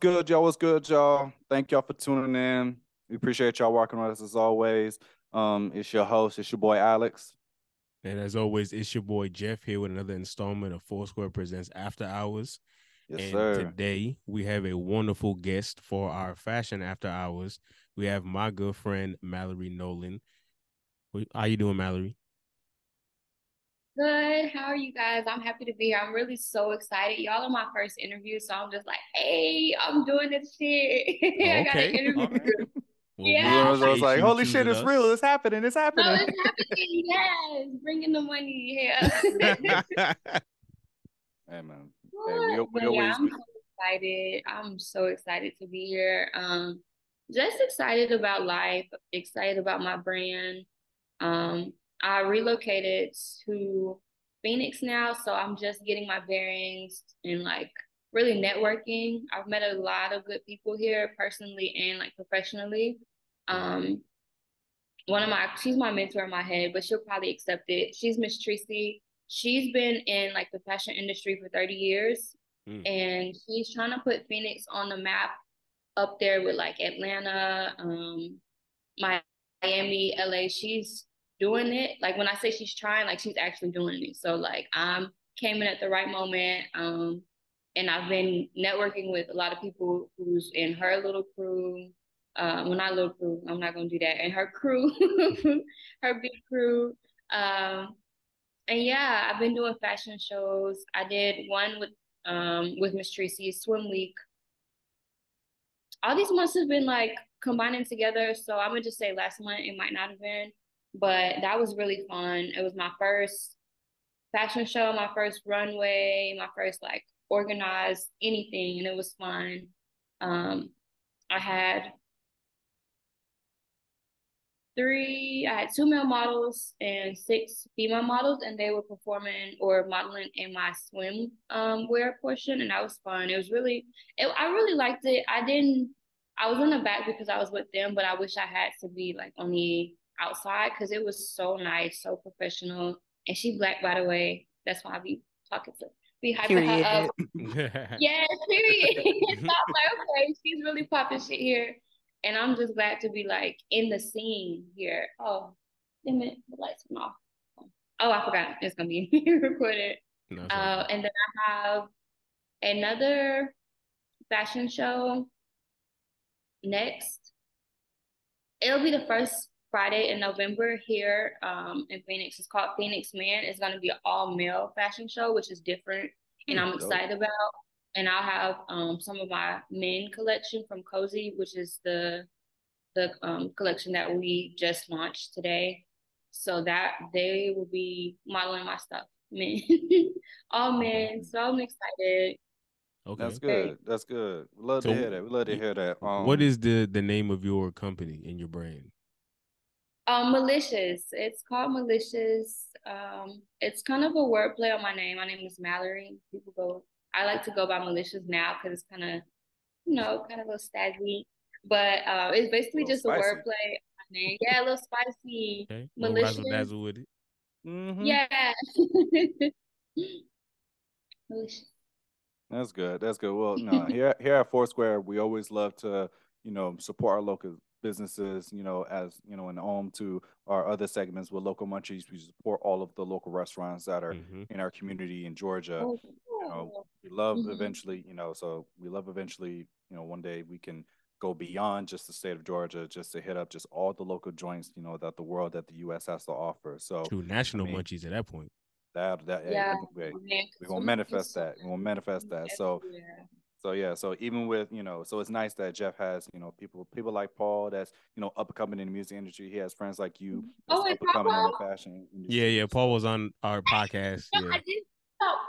good, y'all? What's good, y'all? Thank y'all for tuning in. We appreciate y'all working with us as always. Um, it's your host, it's your boy Alex. And as always, it's your boy Jeff here with another installment of Foursquare Presents After Hours. Yes, and sir. today we have a wonderful guest for our fashion after hours. We have my good friend Mallory Nolen. How you doing, Mallory? Good. How are you guys? I'm happy to be here. I'm really so excited. Y'all are my first interview, so I'm just like, hey, I'm doing this shit. I got an interview. All right. Well, Yeah. I was, I was like, holy shit, choosing it's us. real. It's happening. It's No, happening. it's happening. Yes, bringing the money here. hey, man. Hey, we, we But yeah, I'm so excited. I'm so excited to be here. Um, just excited about life. Excited about my brand. Um, I relocated to Phoenix now, so I'm just getting my bearings and like really networking. I've met a lot of good people here, personally and like professionally. Um, one of my she's my mentor in my head, but she'll probably accept it. She's Miss Tracy. She's been in like the fashion industry for 30 years Mm. and she's trying to put Phoenix on the map up there with like Atlanta, um, Miami, LA. She's doing it. Like when I say she's trying, like she's actually doing it. So like I'm came in at the right moment. Um, and I've been networking with a lot of people who's in her little crew. Um, well, not little crew. I'm not gonna do that. And her crew, her big crew. Um, and yeah, I've been doing fashion shows. I did one with um with Miss Tracy Swim Week. All these months have been like combining together. So I'm gonna just say last month it might not have been, but that was really fun. It was my first fashion show, my first runway, my first like organized anything, and it was fun. Um, I had three, I had two male models and six female models, and they were performing or modeling in my swim um wear portion, and that was fun. It was really, it, I really liked it. I didn't, I was in the back because I was with them, but I wish I had to be like on the outside because it was so nice, so professional. And she black, by the way. That's why I be talking to, be hyping her up. Yes, period. so I'm like, okay, she's really popping shit here. And I'm just glad to be like in the scene here. Oh, damn it, the lights went off. Oh, I forgot it's gonna be recorded. No, it's all Uh, and then I have another fashion show next. It'll be the first Friday in November here um, in Phoenix. It's called Phoenix Man. It's gonna be an all male fashion show, which is different, and I'm excited about. And I'll have um, some of my men collection from Cozy, which is the the um, collection that we just launched today. So that they will be modeling my stuff, men, all men. So I'm excited. Okay. That's good. That's good. We love So to hear that. We love to hear that. Um, what is the the name of your company and your brand? Um, Malicioux. It's called Malicioux. Um, it's kind of a wordplay on my name. My name is Mallory. People go. I like to go by malicious now because it's kind of, you know, kind of a little staggy. But uh, it's basically Little just a spicy. wordplay on my name. Yeah, a little spicy. Okay. Little Malicious. razzle dazzle with it. mhm. Yeah. Malicioux. That's good. That's good. Well, no, here here at Foursquare, we always love to, you know, support our local businesses, you know, as you know, and home to our other segments with local munchies. We support all of the local restaurants that are Mhm. in our community in Georgia. Oh, You know, we love Mhm. eventually, you know, so we love eventually, you know, one day we can go beyond just the state of Georgia, just to hit up just all the local joints, you know, that the world that the US has to offer. So True national mean, munchies at that point. that that hey, yeah. we, we, man, we 'cause gonna manifest that. We're gonna manifest that. So everywhere. So yeah, so even with you know, so it's nice that Jeff has you know people people like Paul that's you know up and coming in the music industry. He has friends like you mm-hmm. that's Oh, up and coming in the fashion industry. Yeah, yeah. Paul was on our podcast. No, Yeah. I didn't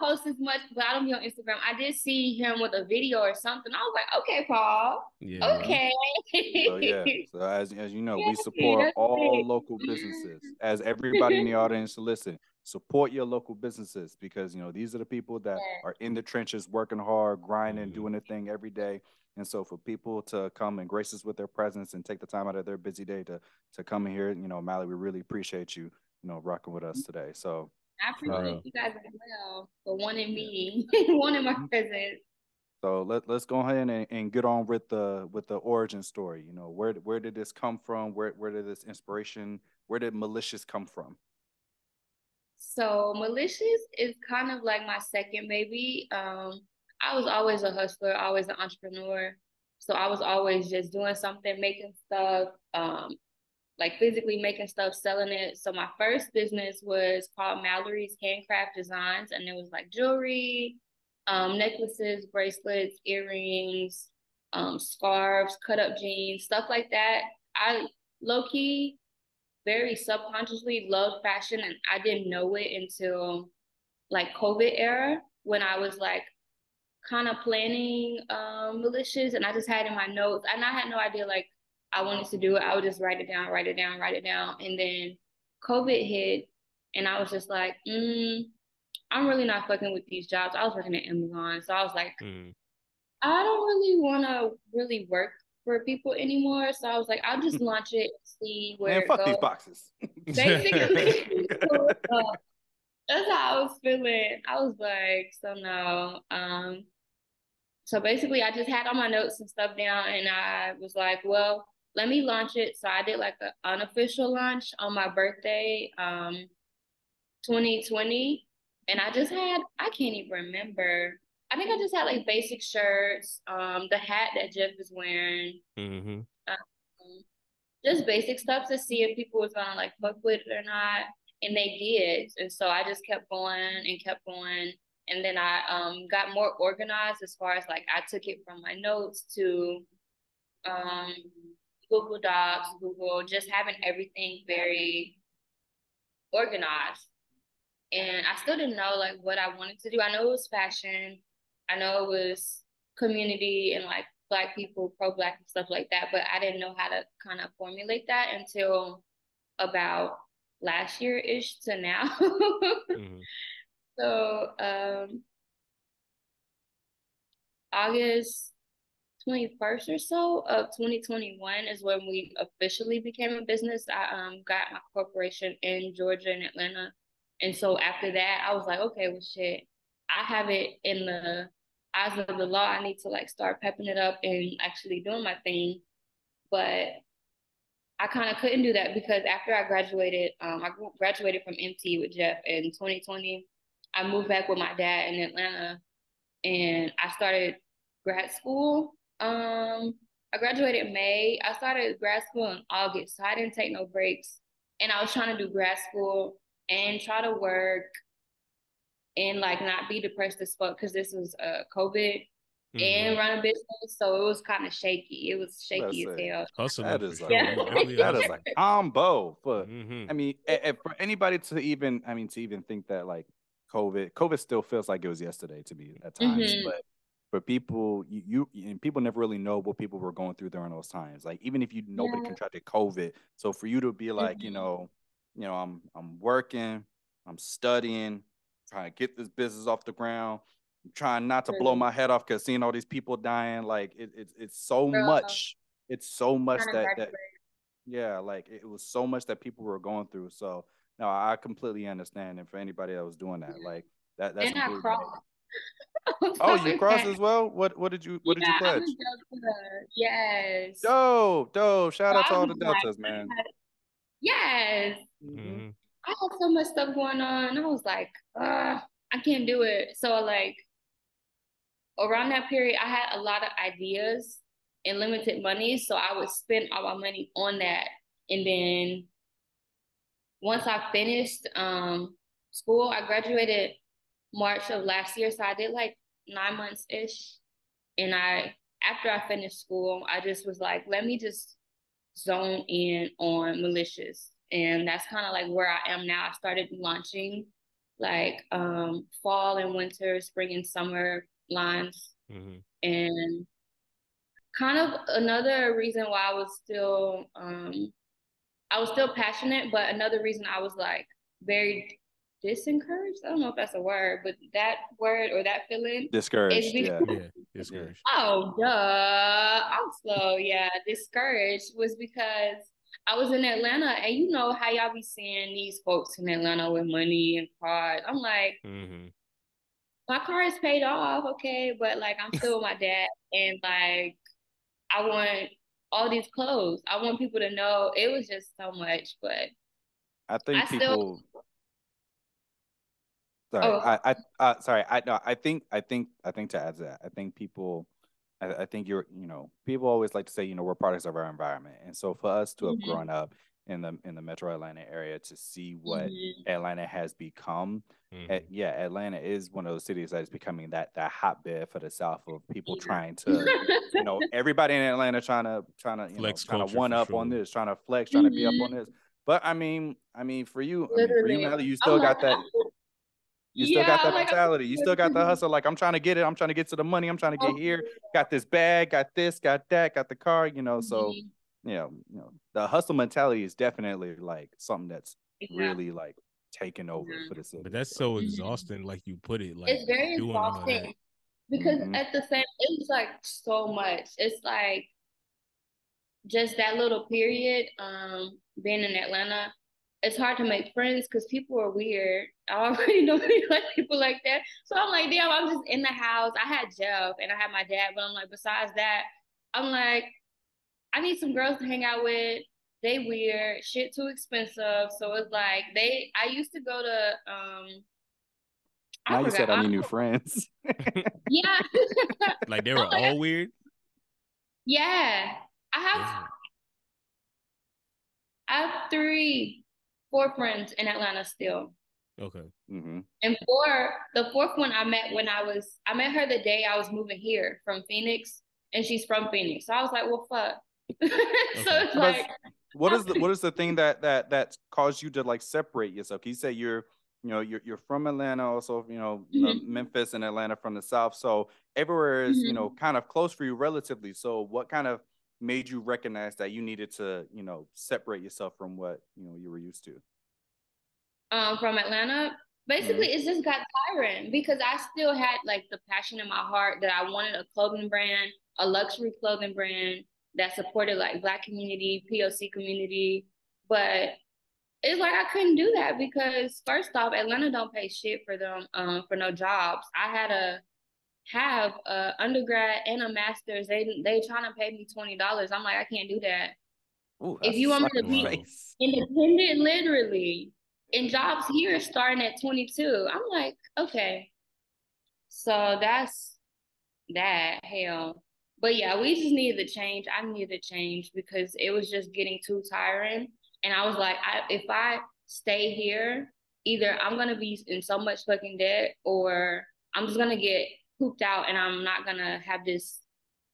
post as much, but I don't be on Instagram. I did see him with a video or something. I was like, okay, Paul. Yeah. yeah. Okay. So yeah, so as as you know, we support all great. local businesses. As everybody in the audience to listen, support your local businesses because you know these are the people that Yeah. are in the trenches, working hard, grinding, Mhm. doing their thing every day. And so for people to come and grace us with their presence and take the time out of their busy day to to come in here, you know, Mally, we really appreciate you, you know, rocking with us mm-hmm. today. So I appreciate real. you guys as well for wanting me, wanting my mm-hmm. presence. So let let's go ahead and, and get on with the with the origin story. You know, where where did this come from? Where where did this inspiration? Where did Malicioux come from? So Malicioux is kind of like my second baby. Um, I was always a hustler, always an entrepreneur. So I was always just doing something, making stuff, um, like physically making stuff, selling it. So my first business was called Mallory's Handcraft Designs, and it was like jewelry, um, necklaces, bracelets, earrings, um, scarves, cut up jeans, stuff like that. I low key, very subconsciously loved fashion, and I didn't know it until like COVID era when I was like kind of planning um, Malicioux, and I just had in my notes, and I had no idea like I wanted to do it. I would just write it down, write it down, write it down, and then COVID hit, and I was just like, mm, I'm really not fucking with these jobs. I was working at Amazon, so I was like, mm. I don't really want to really work for people anymore. So I was like, I'll just launch it, and see where. Man, fuck goes. these boxes. Basically, uh, that's how I was feeling. I was like, so no. Um, so basically, I just had all my notes and stuff down, and I was like, well, let me launch it. So I did like an unofficial launch on my birthday, um, 2020 and I just had I can't even remember. I think I just had like basic shirts, um, the hat that Jeff is wearing, mm-hmm. um, just basic stuff to see if people was gonna like fuck with it or not, and they did. And so I just kept going and kept going, and then I um got more organized as far as like I took it from my notes to um Google Docs, Google, just having everything very organized and I still didn't know like what I wanted to do. I know it was fashion. I know it was community and like black people, pro black and stuff like that, but I didn't know how to kind of formulate that until about last year ish to now. mm-hmm. So um August 21st or so of 2021 is when we officially became a business. I um got my corporation in Georgia and Atlanta and so after that, I was like, okay, well, shit, I have it in the eyes of the law. I need to like start pepping it up and actually doing my thing. But I kind of couldn't do that because after I graduated, um, I graduated from MT with Jeff in 2020. I moved back with my dad in Atlanta, and I started grad school. Um, I graduated in May. I started grad school in August, so I didn't take no breaks. And I was trying to do grad school and try to work and like not be depressed as fuck because this was uh COVID mm-hmm. and run a business, so it was kind of shaky. It was shaky as hell. Hustle that is like, yeah. that is like combo. For mm-hmm. I mean, for anybody to even, I mean, to even think that like COVID, COVID still feels like it was yesterday to me at times, mm-hmm. but for people you, you and people never really know what people were going through during those times like even if you nobody yeah. contracted covid so for you to be like mm-hmm. you know you know, I'm I'm working, I'm studying, trying to get this business off the ground. I'm trying not to blow my head off because seeing all these people dying, like it, it it's so much. It's so much that, that yeah, like it was so much that people were going through. So no, I completely understand. And for anybody that was doing that, like that that's and I crossed. oh, you crossed as well. What what did you what yeah, did you pledge? Yes. Dope, dope. Shout out to all the deltas, man. Yes. Mm-hmm. I had so much stuff going on. I was like, I can't do it. So like around that period, I had a lot of ideas and limited money. So I would spend all my money on that. And then once I finished um, school, I graduated March of last year. So I did like nine months ish. And I, after I finished school, I just was like, let me just zone in on Malicioux. And that's kind of like where I am now. I started launching like um, fall and winter, spring and summer lines. Mm-hmm. And kind of another reason why I was still um, I was still passionate, but another reason I was like very disencouraged. I don't know if that's a word, but that word or that feeling discouraged. Because, yeah. yeah, discouraged. Oh, duh. I'm slow. Yeah, discouraged was because I was in Atlanta, and you know how y'all be seeing these folks in Atlanta with money and cars. I'm like, mm-hmm. my car is paid off, okay, but like I'm still with my dad, and like I want all these clothes. I want people to know it was just so much, but I think I people. still- Sorry, Oh. I, I, uh, sorry, I, no, I think, I think, I think to add to that, I think people, I, I think you're, you know, people always like to say, you know, we're products of our environment, and so for us to have Mhm. grown up in the in the Metro Atlanta area to see what Mhm. Atlanta has become, Mhm. eh, yeah, Atlanta is one of those cities that is becoming that that hotbed for the South of people Yeah. trying to, you know, everybody in Atlanta trying to trying to you Flex know trying culture to one for up on this, trying to flex, trying to be up on this. But I mean, I mean, for you, I mean, for you, Melly, you I'm still got like, that. I'm- You still Yeah, got that I'm like, I'm mentality. You still got the hustle. Like I'm trying to get it. I'm trying to get to the money. I'm trying to Oh, get here. Got this bag. Got this. Got that. Got the car. You know. So Mhm. you know, you know, the hustle mentality is definitely like something that's Yeah. really like taking over Mhm. for the city. But that's so Mhm. exhausting, like you put it. Like it's very doing all of that. exhausting because Mhm. at the same it's like so much it's like just that little period um being in atlanta it's hard to make friends because people are weird i already know like people like that so i'm like damn i'm just in the house i had jeff and i had my dad but i'm like besides that i'm like i need some girls to hang out with they weird shit too expensive so it's like they i used to go to um I now you said forgot. I need new friends. Yeah. Like they were Oh my all weird. yeah. I have Damn. I have three, four friends in Atlanta still. Okay. hmm And four, the fourth one I met when I was I met her the day I was moving here from Phoenix, and she's from Phoenix. So I was like, well fuck. so it's like What is the what is the thing that that that caused you to like separate yourself? You say you're you know you're you're from Atlanta, also you know uh, Mhm. Memphis and Atlanta from the South. So everywhere is you Mhm. know kind of close for you relatively. So what kind of made you recognize that you needed to you know separate yourself from what you know you were used to? Um from Atlanta. Basically, Mm-hmm. it just got tiring because I still had like the passion in my heart that I wanted a clothing brand, a luxury clothing brand that supported like black community, POC community. But it's like I couldn't do that because first off, Atlanta don't pay shit for them um for no jobs. I had a have a undergrad and a master's. They they trying to pay me twenty dollars. I'm like, I can't do that. Ooh, If you want me to be-. Independent, literally. And jobs here starting at 22. I'm like, okay. So that's that. Hell. But yeah, we just needed to change. I needed to change because it was just getting too tiring. And I was like, I, if I stay here, either I'm gonna be in so much fucking debt, or I'm just gonna get pooped out, and I'm not gonna have this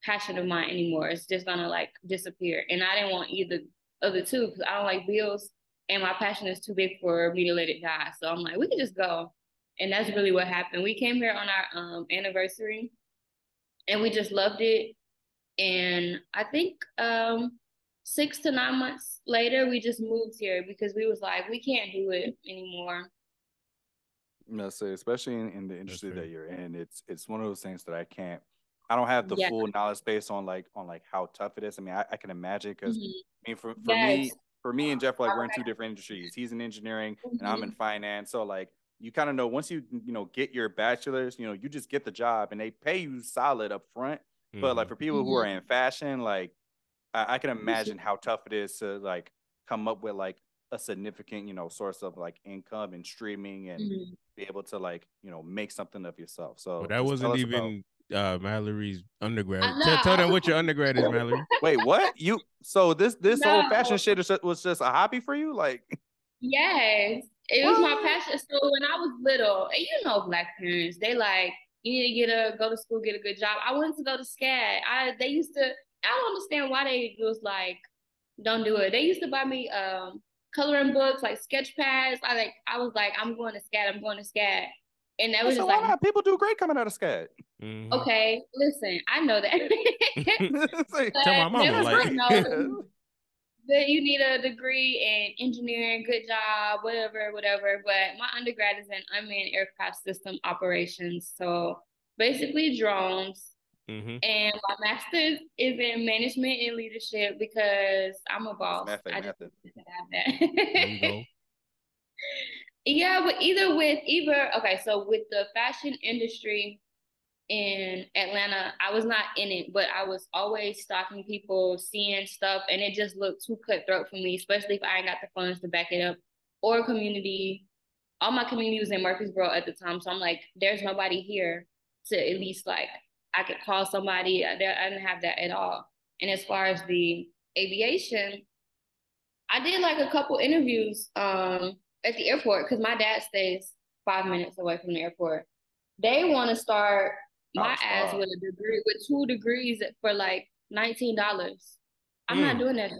passion of mine anymore. It's just gonna like disappear. And I didn't want either of the two because I don't like bills, and my passion is too big for me to let it die. So I'm like, we can just go. And that's really what happened. We came here on our um, anniversary, and we just loved it. And I think um, six to nine months later, we just moved here because we was like, we can't do it anymore. No, so especially in, in the industry that you're in, it's it's one of those things that I can't. I don't have the Yeah. full knowledge base on like on like how tough it is. I mean, I, I can imagine because Mhm. I mean, for for me, Yes. For me and Jeff, like we're in two different industries. He's in engineering and I'm in finance. So like you kind of know once you you know get your bachelor's, you know, you just get the job and they pay you solid up front. But like Mhm. for people who are in fashion, like I, I can imagine how tough it is to like come up with like a significant, you know, source of like income and streaming and Mhm. be able to like, you know, make something of yourself. So But that wasn't us about- even uh Mallory's undergrad. Tell, tell them what your undergrad is, Mallory. Wait, what? You so this this whole fashion No. shit is was just a hobby for you? Like Yes, it was my passion. So when I was little, and you know, black parents, they like you need to get a go to school, get a good job. I wanted to go to SCAD. I they used to. I don't understand why they was like, don't do it. They used to buy me um coloring books, like sketch pads. I like I was like, I'm going to SCAD. I'm going to SCAD, and that was so just why like, not? People do great coming out of SCAD. Mhm. okay, listen, I know that. Like- Tell my they mama, like- no, that you need a degree in engineering, good job, whatever, whatever. But my undergrad is in unmanned aircraft system operations. So basically drones. Mhm. And my master's is in management and leadership because I'm a boss. Method, I just method. have that. There you go. Yeah, but either with either okay, so with the fashion industry in Atlanta, I was not in it, but I was always stalking people, seeing stuff, and it just looked too cutthroat for me, especially if I ain't got the funds to back it up. Or community, all my community was in Murfreesboro at the time, so I'm like, there's nobody here to at least like I could call somebody. I didn't have that at all. And as far as the aviation, I did like a couple interviews um, at the airport because my dad stays five minutes away from the airport. They want to start my oh, ass with a degree with two degrees for like nineteen dollars. I'm mm. not doing that.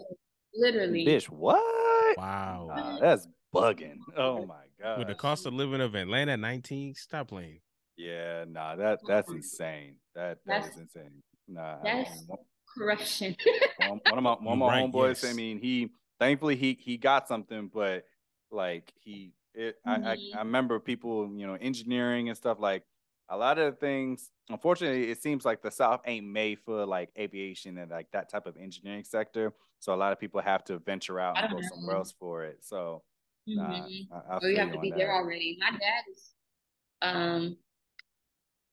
Literally, bitch. What? Wow, nah, that's bugging. Oh my god. With the cost of living of Atlanta, nineteen. Stop playing. Yeah, nah, that that's insane. That that that's, is insane. Nah, that's I mean, one, corruption. one, one, of my one of my right, homeboys. Yes. I mean, he thankfully he he got something, but like he it mm-hmm. I, I, I mm-hmm. remember people you know engineering and stuff like a lot of things unfortunately it seems like the south ain't made for like aviation and like that type of engineering sector so a lot of people have to venture out and go know. somewhere else for it so mm-hmm. nah, I, I oh, you have to be that. there already my dad is um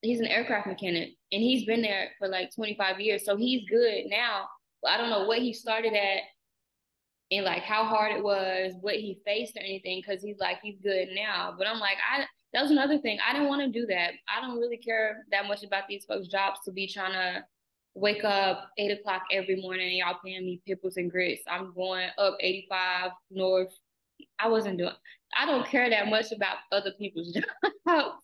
he's an aircraft mechanic and he's been there for like 25 years so he's good now i don't know what he started at and like how hard it was what he faced or anything because he's like he's good now but i'm like i that was another thing. I didn't want to do that. I don't really care that much about these folks' jobs to be trying to wake up eight o'clock every morning and y'all paying me pickles and grits. I'm going up 85 north. I wasn't doing I don't care that much about other people's jobs.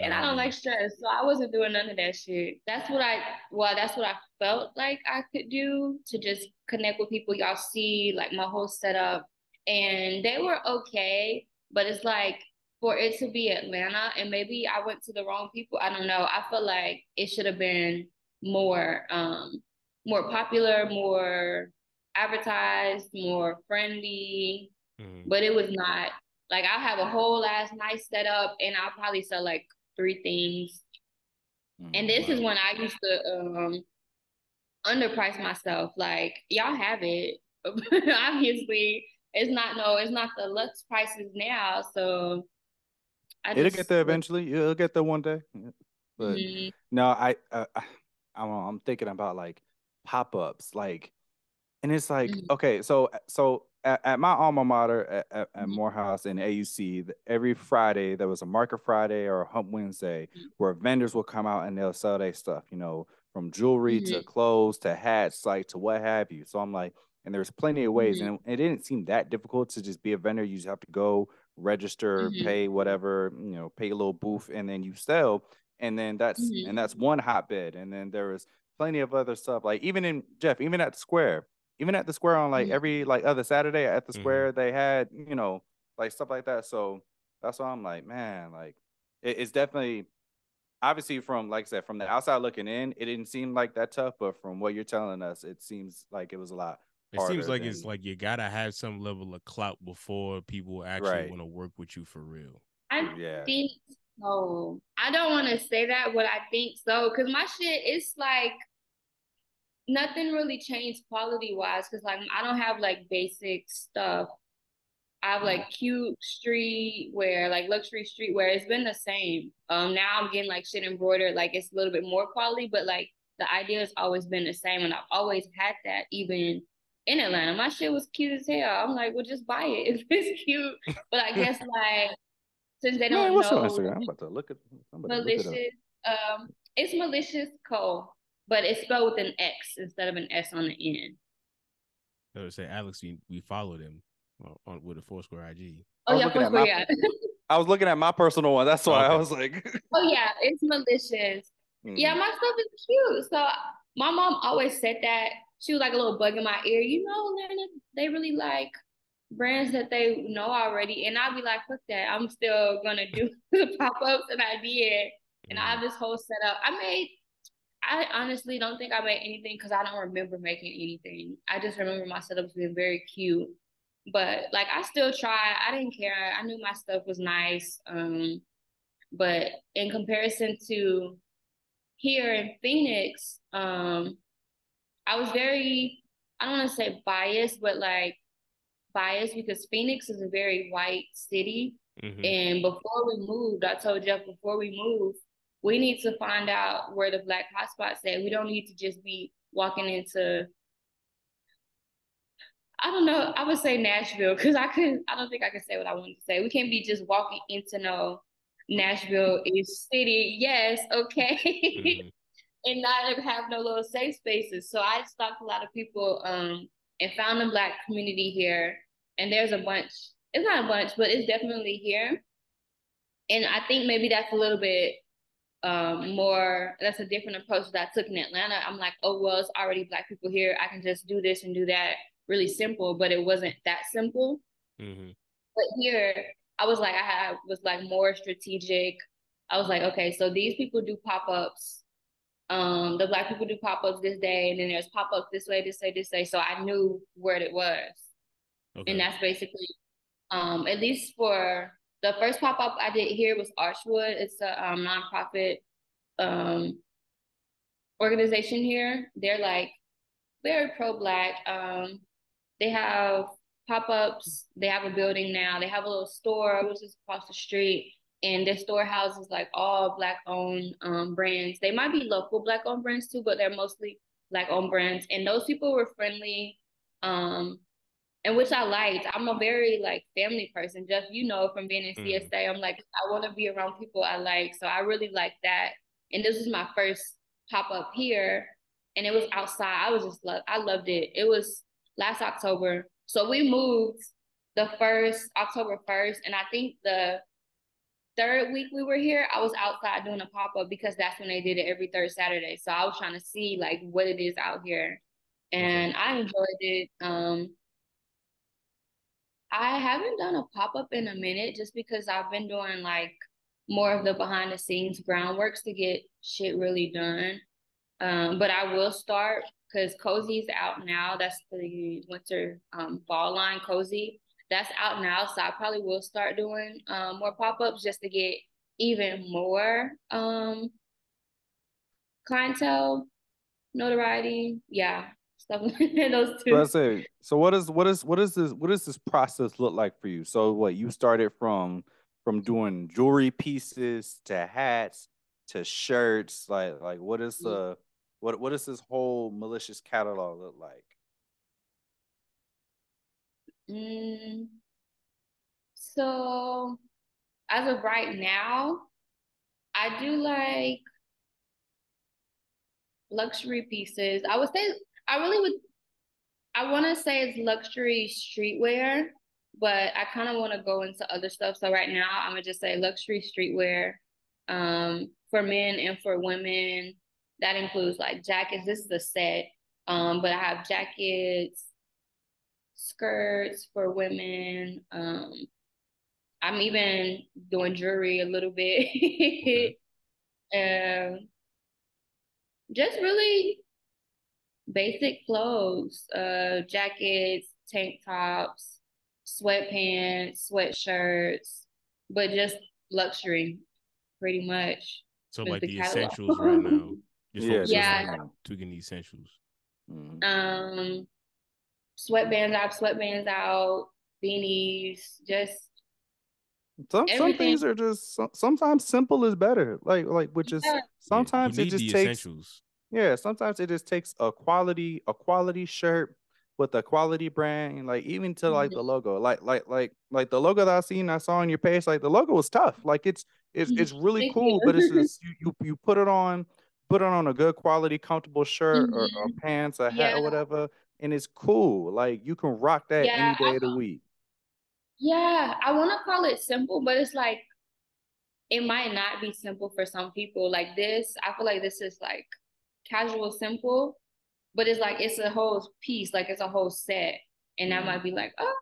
and I don't like stress. So I wasn't doing none of that shit. That's what I well, that's what I felt like I could do to just connect with people. Y'all see like my whole setup. And they were okay. But it's like for it to be Atlanta, and maybe I went to the wrong people. I don't know. I feel like it should have been more um more popular, more advertised, more friendly. Mm-hmm. But it was not. Like I have a whole ass nice setup and I'll probably sell like three things. Mm-hmm. And this is when I used to um underprice myself. Like y'all have it. Obviously, it's not no, it's not the lux prices now. So I It'll just, get there eventually. It'll get there one day. But mm-hmm. no, I, uh, I'm, I'm thinking about like pop ups, like, and it's like mm-hmm. okay, so so at, at, my alma mater at, at, at mm-hmm. Morehouse and AUC, every Friday there was a Market Friday or a Hump Wednesday mm-hmm. where vendors will come out and they'll sell their stuff, you know, from jewelry to mm-hmm. clothes to hats, like to what have you. So I'm like, and there's plenty of ways, and it, it didn't seem that difficult to just be a vendor. You just have to go register, mm-hmm. pay whatever, you know, pay a little booth, and then you sell. And then that's mm-hmm. and that's one hotbed. And then there is plenty of other stuff. Like even in Jeff, even at the square, even at the square on like mm-hmm. every like other Saturday at the mm-hmm. square, they had, you know, like stuff like that. So that's why I'm like, man, like it, it's definitely obviously from like I said, from the outside looking in, it didn't seem like that tough, but from what you're telling us, it seems like it was a lot it seems like than... it's like you gotta have some level of clout before people actually right. want to work with you for real. I yeah. think so. I don't want to say that, but I think so because my shit is like nothing really changed quality wise because like I don't have like basic stuff. I have like cute street wear, like luxury street wear. It's been the same. Um, now I'm getting like shit embroidered, like it's a little bit more quality, but like the idea has always been the same, and I've always had that even in Atlanta. My shit was cute as hell. I'm like, well, just buy it if it's cute. But I guess like since they don't Man, what's know, on Instagram? I'm about to look at Malicioux. Look it um, it's Malicioux co, but it's spelled with an X instead of an S on the end. I would say Alex, we, we followed him on with a Foursquare IG. Oh yeah, Foursquare. My, yeah. I was looking at my personal one. That's why okay. I was like. oh yeah, it's Malicioux. Mm. Yeah, my stuff is cute. So my mom always said that she was like a little bug in my ear. You know, they really like brands that they know already. And I'd be like, fuck that. I'm still gonna do the pop-ups and I did. And I have this whole setup. I made I honestly don't think I made anything because I don't remember making anything. I just remember my setups being very cute. But like I still tried. I didn't care. I knew my stuff was nice. Um, but in comparison to here in Phoenix, um, I was very, I don't want to say biased, but like biased because Phoenix is a very white city. Mm-hmm. And before we moved, I told Jeff before we move, we need to find out where the black hotspots at. We don't need to just be walking into I don't know. I would say Nashville because I couldn't. I don't think I can say what I wanted to say. We can't be just walking into no Nashville is city. Yes, okay, mm-hmm. and not have no little safe spaces. So I stalked a lot of people um, and found a black community here. And there's a bunch. It's not a bunch, but it's definitely here. And I think maybe that's a little bit um, more. That's a different approach that I took in Atlanta. I'm like, oh well, it's already black people here. I can just do this and do that really simple, but it wasn't that simple. Mm-hmm. But here, I was like, I had, was like more strategic. I was like, okay, so these people do pop ups. Um, the black people do pop ups this day, and then there's pop ups this way, this way, this way. So I knew where it was, okay. and that's basically, um, at least for the first pop up I did here was Archwood. It's a um, nonprofit um organization here. They're like very pro black. Um, they have pop-ups. They have a building now. They have a little store which is across the street. And their store houses like all black owned um, brands. They might be local black owned brands too, but they're mostly black owned brands. And those people were friendly. Um, and which I liked. I'm a very like family person. Just you know, from being in CSA, mm. I'm like I want to be around people I like. So I really like that. And this was my first pop up here, and it was outside. I was just love. I loved it. It was last October. So we moved the first October 1st. And I think the third week we were here, I was outside doing a pop up because that's when they did it every third Saturday. So I was trying to see like what it is out here. And I enjoyed it. Um, I haven't done a pop up in a minute just because I've been doing like more of the behind the scenes groundworks to get shit really done. Um, but I will start because Cozy's out now. That's the winter um, fall line, Cozy. That's out now. So I probably will start doing um, more pop ups just to get even more um, clientele, notoriety. Yeah, stuff like those two. So I say, so what is what is what is this what does this process look like for you? So what you started from from doing jewelry pieces to hats to shirts, like like what is the mm-hmm. What what does this whole Malicioux catalog look like? Mm, so as of right now, I do like luxury pieces. I would say I really would I want to say it's luxury streetwear, but I kind of want to go into other stuff. So right now, I'm gonna just say luxury streetwear um, for men and for women. That includes like jackets. This is a set, um, but I have jackets, skirts for women. Um, I'm even doing jewelry a little bit. um, just really basic clothes, uh, jackets, tank tops, sweatpants, sweatshirts, but just luxury, pretty much. So like the, the essentials right now. Just yeah, yeah. tweaking the essentials. Mm-hmm. Um, sweatbands out, sweatbands out, beanies, just some some things are just sometimes simple is better. Like like which is yeah. sometimes it just takes essentials. yeah. Sometimes it just takes a quality a quality shirt with a quality brand, like even to like mm-hmm. the logo, like like like like the logo that I seen I saw on your page, like the logo was tough. Like it's it's it's really cool, but it's just you, you you put it on put it on a good quality, comfortable shirt mm-hmm. or, or, mm-hmm. pants, a hat yeah. or whatever, and it's cool. Like you can rock that yeah, any day I, of the week. Yeah, I want to call it simple, but it's like it might not be simple for some people. Like this, I feel like this is like casual, simple, but it's like it's a whole piece, like it's a whole set, and mm-hmm. might be like, oh,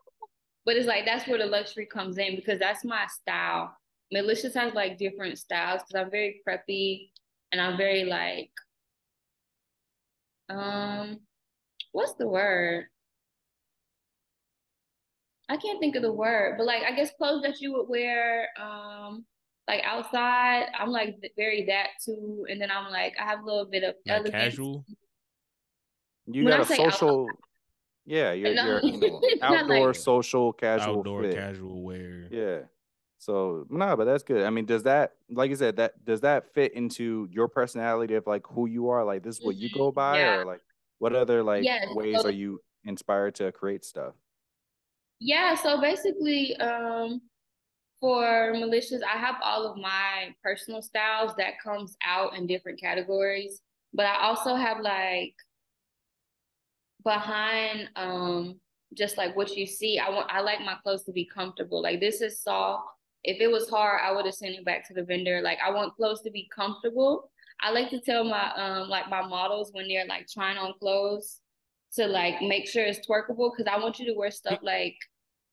but it's like that's where the luxury comes in because that's my style. Malicioux has like different styles because I'm very preppy and I'm very like, um, what's the word? I can't think of the word, but like I guess clothes that you would wear, um, like outside. I'm like very that too, and then I'm like I have a little bit of like casual. You when got I a social. Outside, yeah, you're, no, you're you know, outdoor, like, social, casual, outdoor, fit. casual wear. Yeah. So no, but that's good. I mean, does that, like you said, that does that fit into your personality of like who you are? Like this is what you go Mm-hmm. by, Yeah. or like what other like Yes, ways so- are you inspired to create stuff? Yeah, so basically, um, for Malicioux, I have all of my personal styles that comes out in different categories, but I also have like behind um just like what you see, I want I like my clothes to be comfortable. Like this is soft. If it was hard, I would have sent it back to the vendor. Like I want clothes to be comfortable. I like to tell my um like my models when they're like trying on clothes to like make sure it's twerkable because I want you to wear stuff like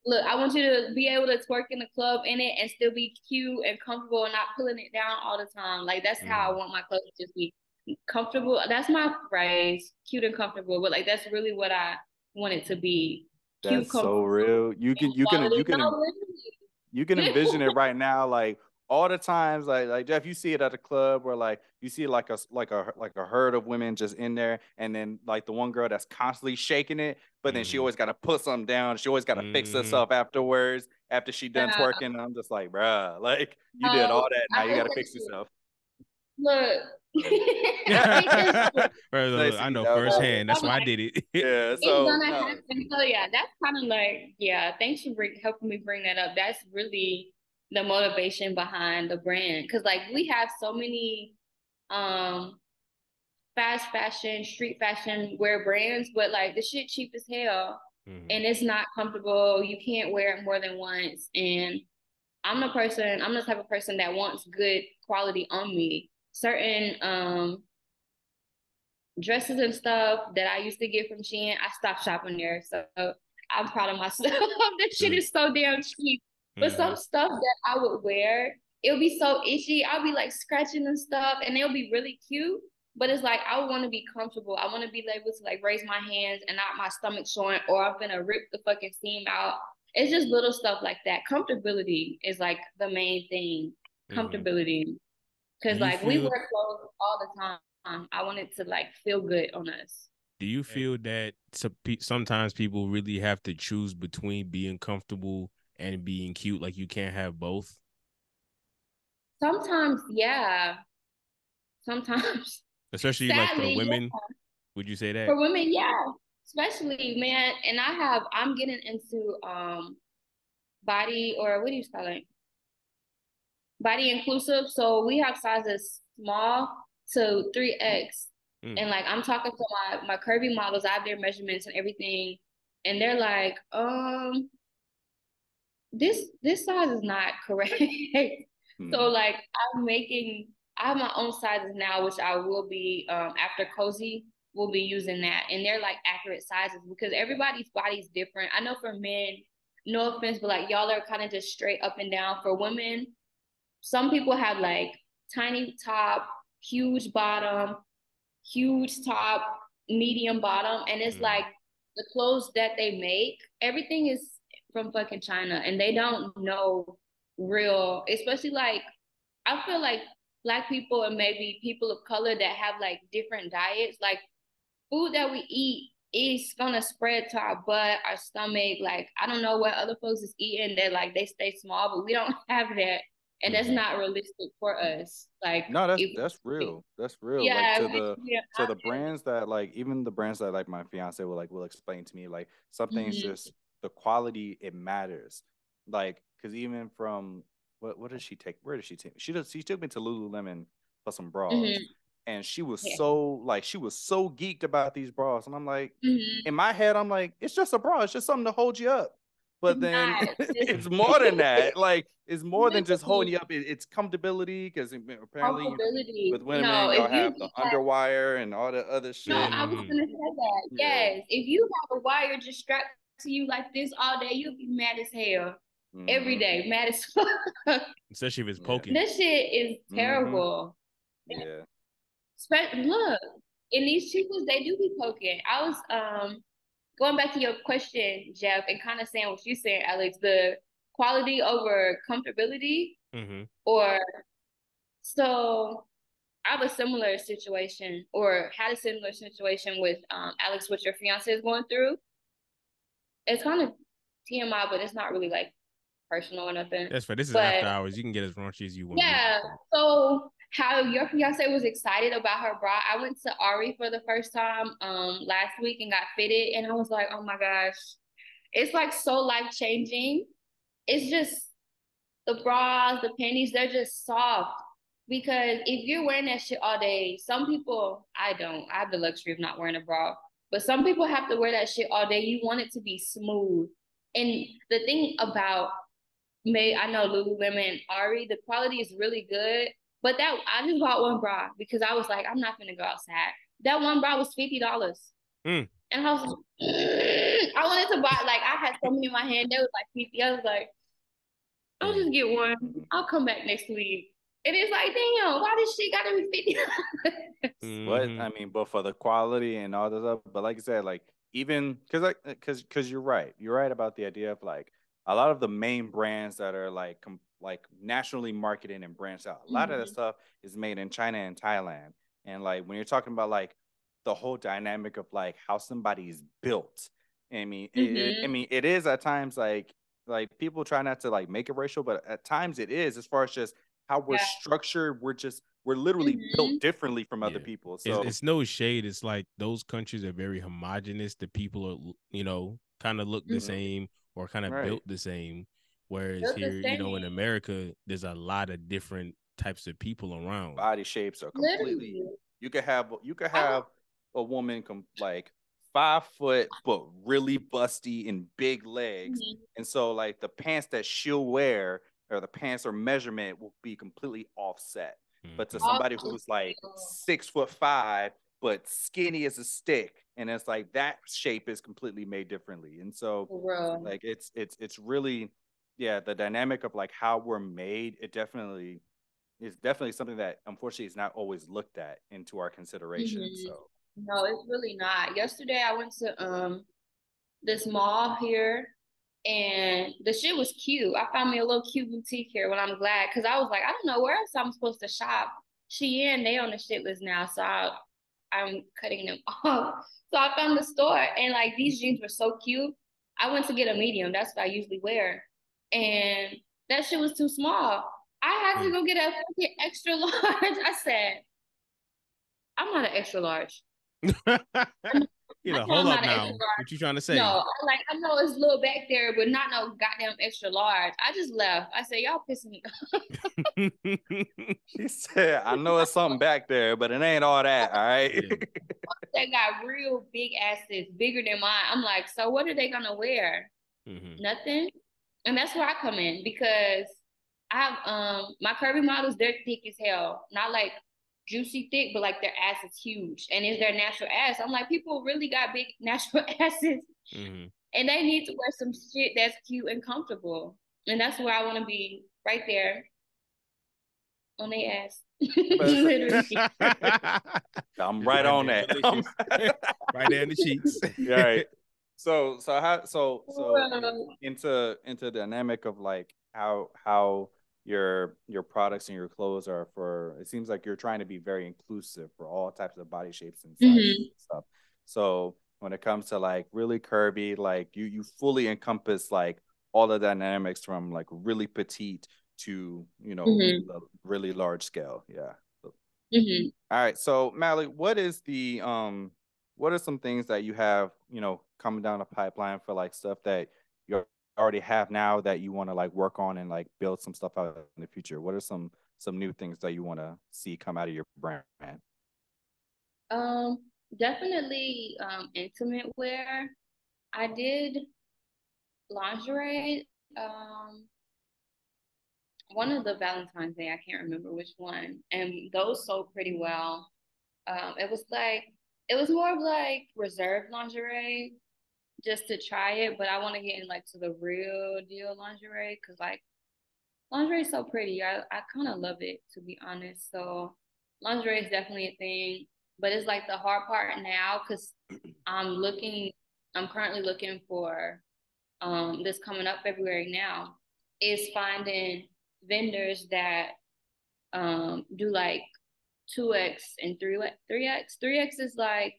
look, I want you to be able to twerk in the club in it and still be cute and comfortable and not pulling it down all the time. Like that's how I Mm. want my clothes to just be comfortable. That's my phrase, cute and comfortable. But like that's really what I want it to be. Cute, That's so real. You can you can you can you can envision it right now like all the times like like Jeff you see it at a club where like you see like a like a like a herd of women just in there and then like the one girl that's constantly shaking it but then she Mhm. always got to put something down she always got to fix Mhm. herself afterwards after she done Yeah. twerking and I'm just like bruh like you did all that now I you got to fix that yourself Look. I hate that. Bro, Nice I know meet firsthand. That's why I did it. yeah it's so gonna no. happen. So yeah, that's kind of like yeah. Thanks for bring, helping me bring that up. That's really the motivation behind the brand because like we have so many um fast fashion, street fashion wear brands, but like the shit cheap as hell Mhm. and it's not comfortable. You can't wear it more than once. And I'm the person, I'm the type of person that wants good quality on me. Certain um dresses and stuff that I used to get from Shein, I stopped shopping there. So I'm proud of myself. this shit is so damn cheap. But some stuff that I would wear, it'll be so itchy. I'll be like scratching and stuff, and they'll be really cute. But it's like I want to be comfortable. I want to be able to like raise my hands and not my stomach showing, or I'm gonna rip the fucking seam out. It's just little stuff like that. Comfortability is like the main thing. Comfortability, because Do you like we feel- wear clothes all the time. I want it to like feel good on us. Do you feel that sometimes people really have to choose between being comfortable and being cute? Like you can't have both. Sometimes, yeah. Sometimes Especially like for Sadly, the yeah. women. Would you say that? for women, yeah. Especially man, and I have I'm getting into um body or what do you call it? Body inclusive. So we have sizes small to three X. Mm. And like I'm talking to my my curvy models, I have their measurements and everything, and they're like, um, this this size is not correct. Hmm. So like I'm making I have my own sizes now, which I will be um after cozy will be using that. And they're like accurate sizes because everybody's body's different. I know for men, no offense, but like y'all are kind of just straight up and down. For women, some people have like tiny top, huge bottom, huge top, medium bottom. And it's Mm. like the clothes that they make, everything is from fucking China and they don't know real, especially like I feel like black people and maybe people of color that have like different diets, like food that we eat is gonna spread to our butt, our stomach. Like I don't know what other folks is eating that like they stay small, but we don't have that. And that's Mhm. not realistic for us. Like no that's if- that's real that's real yeah, like to the yeah, to the brands that like even the brands that like my fiance will like will explain to me like some things Mhm. just the quality it matters like because even from what what does she take where does she take she does she took me to lululemon for some bras Mhm. and she was Yeah. so like she was so geeked about these bras and i'm like Mhm. in my head i'm like it's just a bra it's just something to hold you up but It's then it's more than that like it's more than just holding you up it, it's comfortability because apparently you know, with women, no, y'all you have the underwire and all the other shit. No, I was gonna say that. Yeah. Yes, if you have a wire just strapped to you like this all day, you'll be mad as hell every Mhm. day. Mad as fuck. Especially if it's poking. this shit is Mhm. terrible. Yeah. Spe- look, in these cheapers, they do be poking. I was um going back to your question, Jeff, and kind of saying what you saying, Alex. The quality over comfortability, hmm or so. I have a similar situation, or had a similar situation with um Alex, what your fiance is going through. It's kind of TMI, but it's not really like personal or nothing. That's fair. This is But- after hours. You can get as raunchy as you want. Yeah. So how your fiance was excited about her bra. I went to Aerie for the first time um last week and got fitted, and I was like, oh my gosh, it's like so life changing. It's just the bras, the panties, they're just soft. Because if you're wearing that shit all day, some people I don't. I have the luxury of not wearing a bra. But some people have to wear that shit all day. You want it to be smooth. And the thing about May I know Lululemon and Aerie, the quality is really good. But that I just bought one bra because I was like, I'm not gonna go outside. That one bra was fifty dollars. Mm. And I was like, I wanted to buy like I had so many in my hand, they was like 50. I was like, I'll just get one. I'll come back next week. And it's like, damn, why this shit gotta be 50 But Mhm. I mean, but for the quality and all this stuff. But like I said, like even because like because because you're right, you're right about the idea of like a lot of the main brands that are like com- like nationally marketed and branched out. A lot of that Mhm. stuff is made in China and Thailand. And like when you're talking about like the whole dynamic of like how somebody's built, I mean, it- it, I Mhm. mean, it is at times like like people try not to like make it racial, but at times it is as far as just how we're Yeah. structured. We're just we're literally built Mhm. differently from other Yeah. people. So it's no shade. It's like those countries are very homogenous. The people are, you know, kind of look the Mhm. same or kind of Right. built the same. Whereas Built the here, you know, in. America, there's a lot of different types of people around. body shapes are completely Literally. you could have you could I don't- have a woman com- like five foot but really busty and big legs Mhm. and so like the pants that she'll wear or the pants or measurement will be completely offset but to Mhm. somebody who's like six foot five but skinny as a stick and it's like that shape is completely made differently and so For like it's it's it's really yeah the dynamic of like how we're made it definitely is definitely something that unfortunately is not always looked at into our consideration Mhm. so No, it's really not. Yesterday I went to um this mall here and the shit was cute. I found me a little cute boutique here when I'm glad because I was like, I don't know where else I'm supposed to shop. Shein, they on the shit list now, so I, I'm cutting them off. So I found the store and like these jeans were so cute. I went to get a medium. That's what I usually wear. And that shit was too small. I had to mm. go get a fucking extra large. I said, I'm not an extra large. you know, hold not up now. What you trying to say? No, I like I know it's a little back there, but not no goddamn extra large. I just left. I said, y'all pissing me off. she said i know it's something back there but it ain't all that all right Yeah. They got real big asses, bigger than mine. I'm like, so what are they gonna wear? Mhm. Nothing. And that's where I come in because I have um my curvy models, they're thick as hell. Not like juicy thick, but like their ass is huge. And is their natural ass. I'm like, people really got big natural asses. Mhm. And they need to wear some shit that's cute and comfortable. And that's where I want to be, right there. On their ass. Literally. i'm right Right on there, that right there in the cheeks. All right. so so how so so into into the dynamic of like how how your your products and your clothes are for it seems like you're trying to be very inclusive for all types of body shapes and Mhm. and stuff so when it comes to like really curvy like you you fully encompass like all the dynamics from like really petite to you know Mhm. really large scale yeah Mhm. all right. So Mally, what is the um what are some things that you have, you know, coming down the pipeline for like stuff that already have now that you want to like work on and like build some stuff out in the future? What are some some new things that you want to see come out of your brand? Um, definitely um intimate wear. I did lingerie. Um, one of the Valentine's Day, I can't remember which one, and those sold pretty well. Um, it was like it was more of like reserved lingerie, just to try it. But I want to get in like to the real deal lingerie because like lingerie is so pretty. I I kind of love it to be honest. So lingerie is definitely a thing, but it's like the hard part now because I'm looking. I'm currently looking for um this coming up February now is finding vendors that um do like 2x and 3 3x 3x is like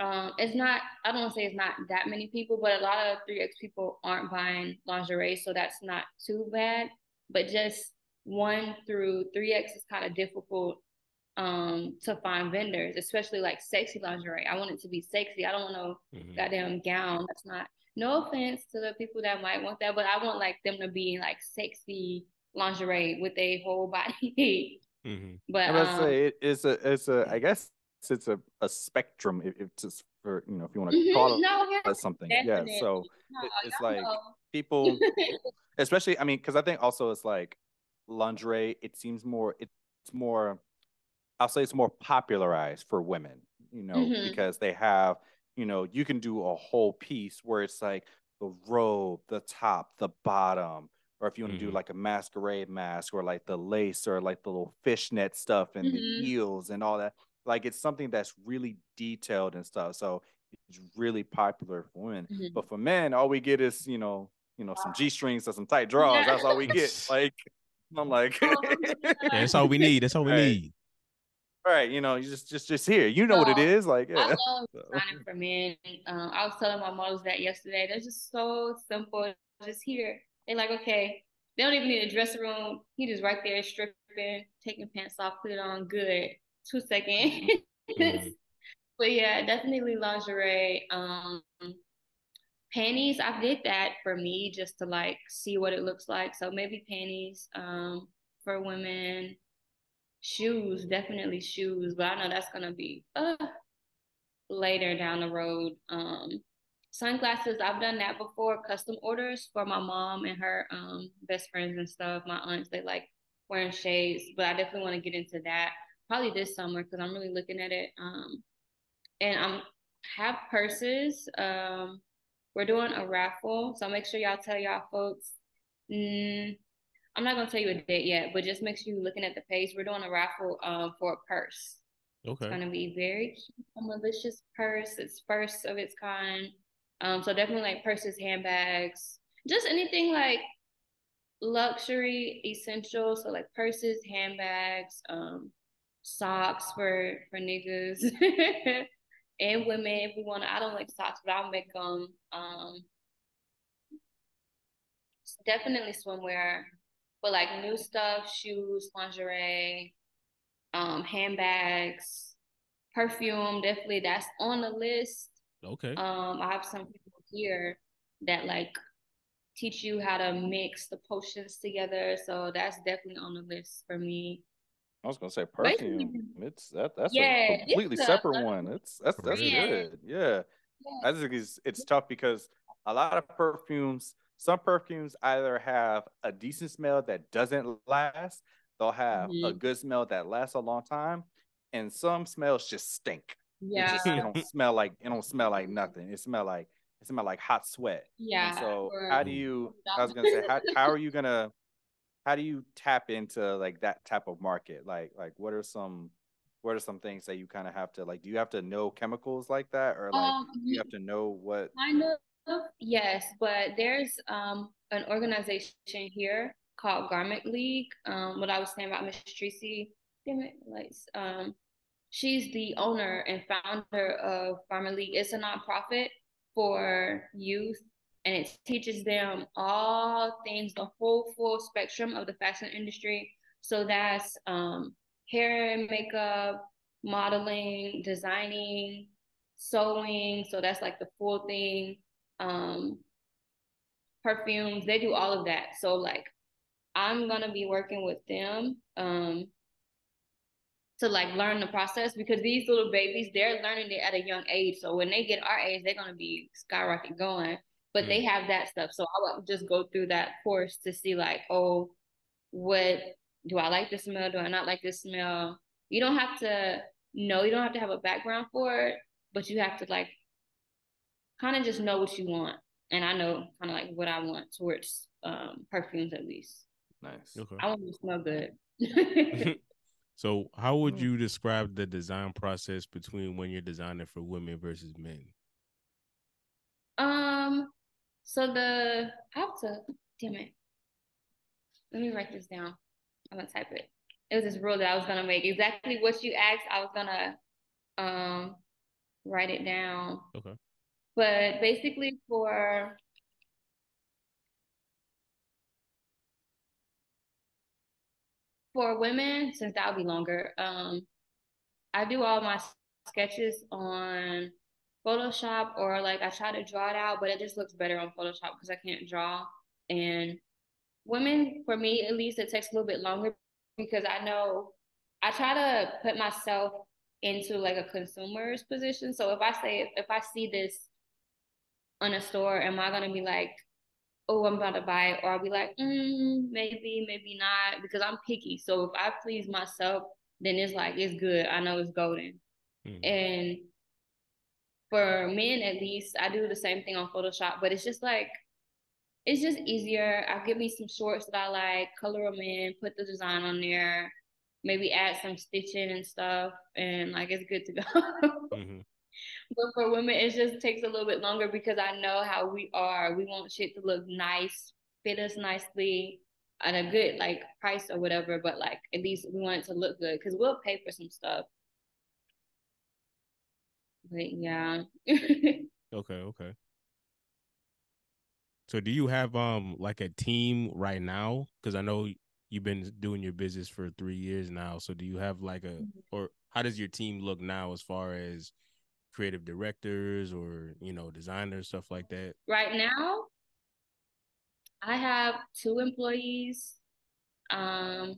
um, it's not. I don't want to say it's not that many people, but a lot of three X people aren't buying lingerie, so that's not too bad. But just one through three X is kind of difficult um to find vendors, especially like sexy lingerie. I want it to be sexy. I don't want no mm-hmm. goddamn gown. That's not no offense to the people that might want that, but I want like them to be like sexy lingerie with a whole body. mm-hmm. But I um, say it, it's a it's a I guess it's a, a spectrum if, if it's for you know if you want to mm-hmm. call it no, yeah, something definitely. yeah so no, it, it's like know. people especially I mean because I think also it's like lingerie it seems more it's more I'll say it's more popularized for women, you know, mm-hmm. because they have, you know, you can do a whole piece where it's like the robe, the top, the bottom, or if you want to mm-hmm. do like a masquerade mask or like the lace or like the little fishnet stuff and mm-hmm. the heels and all that. Like it's something that's really detailed and stuff. So it's really popular for women. Mm-hmm. But for men, all we get is, you know, you know, some G strings or some tight drawers. Yeah. That's all we get. Like I'm like, oh, yeah, that's all we need. That's all we right. need right you know you just just just here you know so, what it is like yeah. i love designing for men um, i was telling my models that yesterday they're just so simple just here they're like okay they don't even need a dressing room he just right there stripping taking pants off put it on good two seconds. Mm-hmm. but yeah definitely lingerie. Um panties i did that for me just to like see what it looks like. So maybe panties um for women. Shoes, definitely shoes, but I know that's gonna be uh, later down the road. Um, sunglasses, I've done that before, custom orders for my mom and her um, best friends and stuff. My aunts, they like wearing shades, but I definitely want to get into that probably this summer because I'm really looking at it. Um, and I'm have purses. Um, we're doing a raffle, so make sure y'all tell y'all folks. Mm, I'm not gonna tell you a date yet, but just make sure you're looking at the page. We're doing a raffle um, for a purse. Okay. It's gonna be very cute, a Malicioux purse. It's first of its kind. Um, so definitely like purses, handbags, just anything like luxury essential. So like purses, handbags, um, socks for for niggas and women if we want to. I don't like socks, but I'll make them. Um, definitely swimwear but like new stuff, shoes, lingerie, um, handbags, perfume, definitely that's on the list. Okay. Um, I have some people here that like teach you how to mix the potions together. So that's definitely on the list for me. I was gonna say perfume. It's that that's yeah, a completely separate one. It's that's that's yeah. good. Yeah. yeah. I think it's it's tough because a lot of perfumes some perfumes either have a decent smell that doesn't last, they'll have mm-hmm. a good smell that lasts a long time, and some smells just stink. Yeah, it just it don't smell like it don't smell like nothing. It smell like it smell like hot sweat. Yeah. And so how do you? I was gonna say how how are you gonna how do you tap into like that type of market? Like like what are some what are some things that you kind of have to like do you have to know chemicals like that or like um, you have to know what kind of Yes, but there's um, an organization here called Garment League. Um, what I was saying about Miss Tracy, damn it, lights. Um, she's the owner and founder of Garment League. It's a nonprofit for youth, and it teaches them all things, the whole full spectrum of the fashion industry. So that's um, hair and makeup, modeling, designing, sewing. So that's like the full thing um, perfumes. They do all of that. So like I'm gonna be working with them um, to like learn the process because these little babies they're learning it at a young age. So when they get our age, they're gonna be skyrocket going. But mm. they have that stuff. So I will just go through that course to see like, oh, what do I like the smell? Do I not like this smell? You don't have to know, you don't have to have a background for it, but you have to like kind of just know what you want. And I know kind of like what I want towards um, perfumes at least. Nice. Okay. I want to smell good. so, how would you describe the design process between when you're designing for women versus men? Um, so the I have to damn it. Let me write this down. I'm gonna type it. It was this rule that I was gonna make. Exactly what you asked, I was gonna um write it down. Okay. But basically for for women, since that'll be longer, um, I do all my sketches on Photoshop or like I try to draw it out, but it just looks better on Photoshop because I can't draw. And women, for me at least, it takes a little bit longer because I know I try to put myself into like a consumer's position. So if I say if I see this on a store, am I gonna be like, oh, I'm about to buy it, or I'll be like, mm, maybe, maybe not, because I'm picky. So if I please myself, then it's like it's good. I know it's golden. Mm-hmm. And for men at least, I do the same thing on Photoshop, but it's just like it's just easier. I give me some shorts that I like, color them in, put the design on there, maybe add some stitching and stuff, and like it's good to go. mm-hmm. But for women, it just takes a little bit longer because I know how we are. We want shit to look nice, fit us nicely, at a good like price or whatever. But like at least we want it to look good because we'll pay for some stuff. But yeah. okay, okay. So do you have um like a team right now? Because I know you've been doing your business for three years now. So do you have like a mm-hmm. or how does your team look now as far as creative directors or you know designers stuff like that? Right now, I have two employees, um,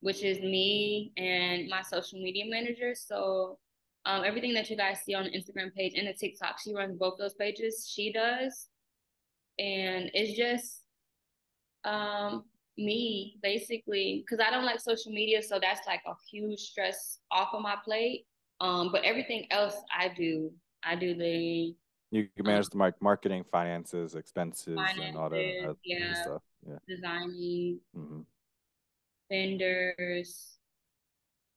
which is me and my social media manager. So um, everything that you guys see on the Instagram page and the TikTok, she runs both those pages. She does, and it's just um, me basically because I don't like social media, so that's like a huge stress off of my plate. Um, but everything else I do, I do the you manage um, the marketing, finances, expenses, finances, and all that yeah, stuff. Yeah, designing, mm-hmm. vendors,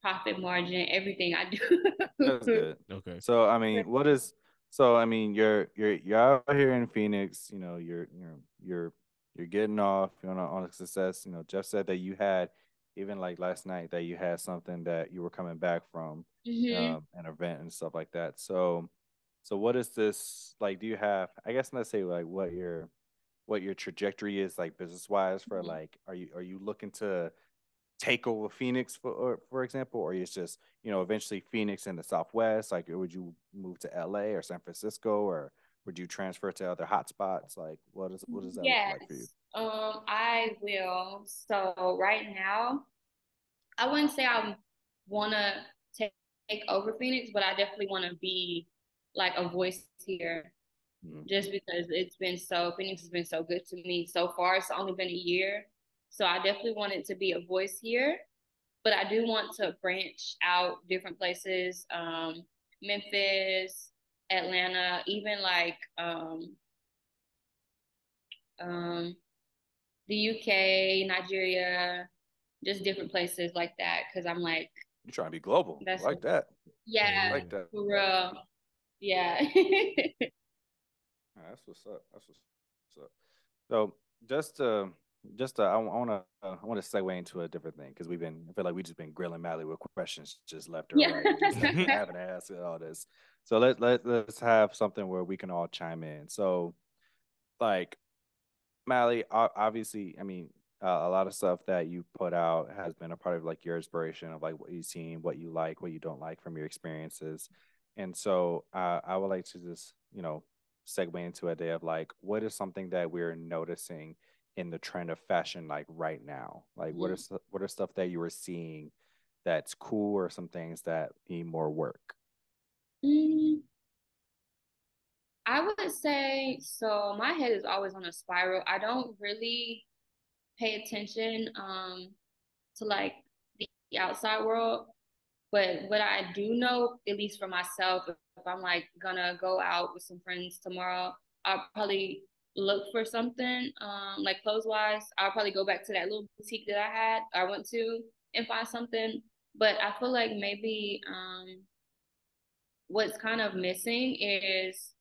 profit margin, everything I do. That's good. Okay. So I mean, what is so I mean, you're you're you're out here in Phoenix. You know, you're you're you're you're getting off you know on a success. You know, Jeff said that you had even like last night that you had something that you were coming back from mm-hmm. um, an event and stuff like that. So, so what is this like? Do you have? I guess let's say like what your what your trajectory is like business wise for mm-hmm. like are you are you looking to take over Phoenix for for example, or it's just you know eventually Phoenix in the Southwest? Like, would you move to LA or San Francisco, or would you transfer to other hotspots? Like, what is what does that yes. look like for you? Um, I will. So right now, I wouldn't say I want to take, take over Phoenix, but I definitely want to be like a voice here. Mm-hmm. Just because it's been so Phoenix has been so good to me so far. It's only been a year, so I definitely wanted to be a voice here, but I do want to branch out different places, um, Memphis, Atlanta, even like um, um, the UK, Nigeria, just different places like that. Cause I'm like, you're trying to be global. That's like that. Yeah, like that. For real. Yeah. that's what's up. That's what's up. So just to just uh, I want to uh, I want to segue into a different thing because we've been I feel like we just been grilling Mally with questions just left or yeah. right, just having to ask all this. So let let let's have something where we can all chime in. So, like, Mally, obviously, I mean, uh, a lot of stuff that you put out has been a part of like your inspiration of like what you've seen, what you like, what you don't like from your experiences, and so uh, I would like to just you know segue into a day of like what is something that we're noticing in the trend of fashion like right now? Like what mm-hmm. are what are stuff that you were seeing that's cool or some things that need more work? Mm, I would say so. My head is always on a spiral. I don't really pay attention um to like the outside world, but what I do know, at least for myself, if I'm like gonna go out with some friends tomorrow, I'll probably look for something um like clothes wise i'll probably go back to that little boutique that i had i went to and find something. But i feel like maybe um what's kind of missing is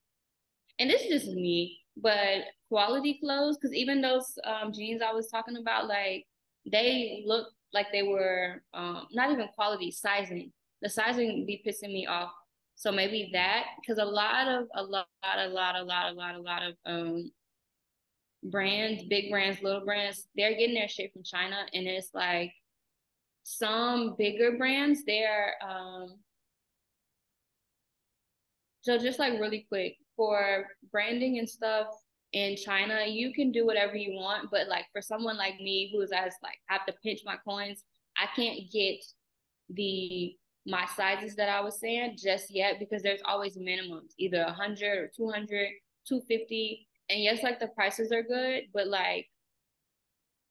and this is just me but quality clothes because even those um, jeans i was talking about like they look like they were um, not even quality sizing. The sizing be pissing me off. So maybe that because a lot of a lot a lot a lot a lot a lot of um brands, big brands, little brands, they're getting their shit from China and it's like some bigger brands, they're um so just like really quick for branding and stuff in China, you can do whatever you want, but like for someone like me who's as like have to pinch my coins, I can't get the my sizes that I was saying just yet because there's always minimums, either 100 or 200, 250. And yes, like the prices are good, but like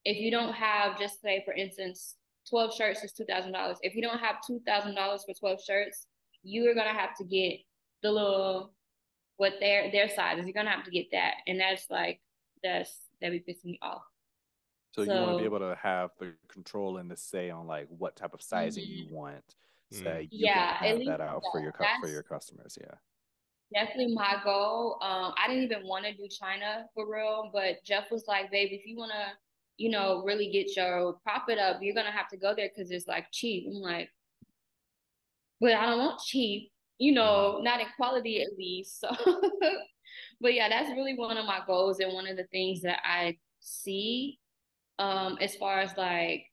if you don't have just say for instance 12 shirts is $2,000. If you don't have $2,000 for 12 shirts, you are going to have to get the little, what their, their sizes. You're going to have to get that. And that's like, that's, that be pissing me off. So, so you want to be able to have the control and the say on like what type of sizing mm-hmm. you want. So mm-hmm. you yeah, can have that out that. for your for your customers. Yeah. Definitely my goal. Um, I didn't even want to do China for real, but Jeff was like, babe, if you want to you know, really get your profit up, you're gonna have to go there because it's like cheap. I'm like, but I don't want cheap, you know, not in quality at least. So, but yeah, that's really one of my goals and one of the things that I see um as far as like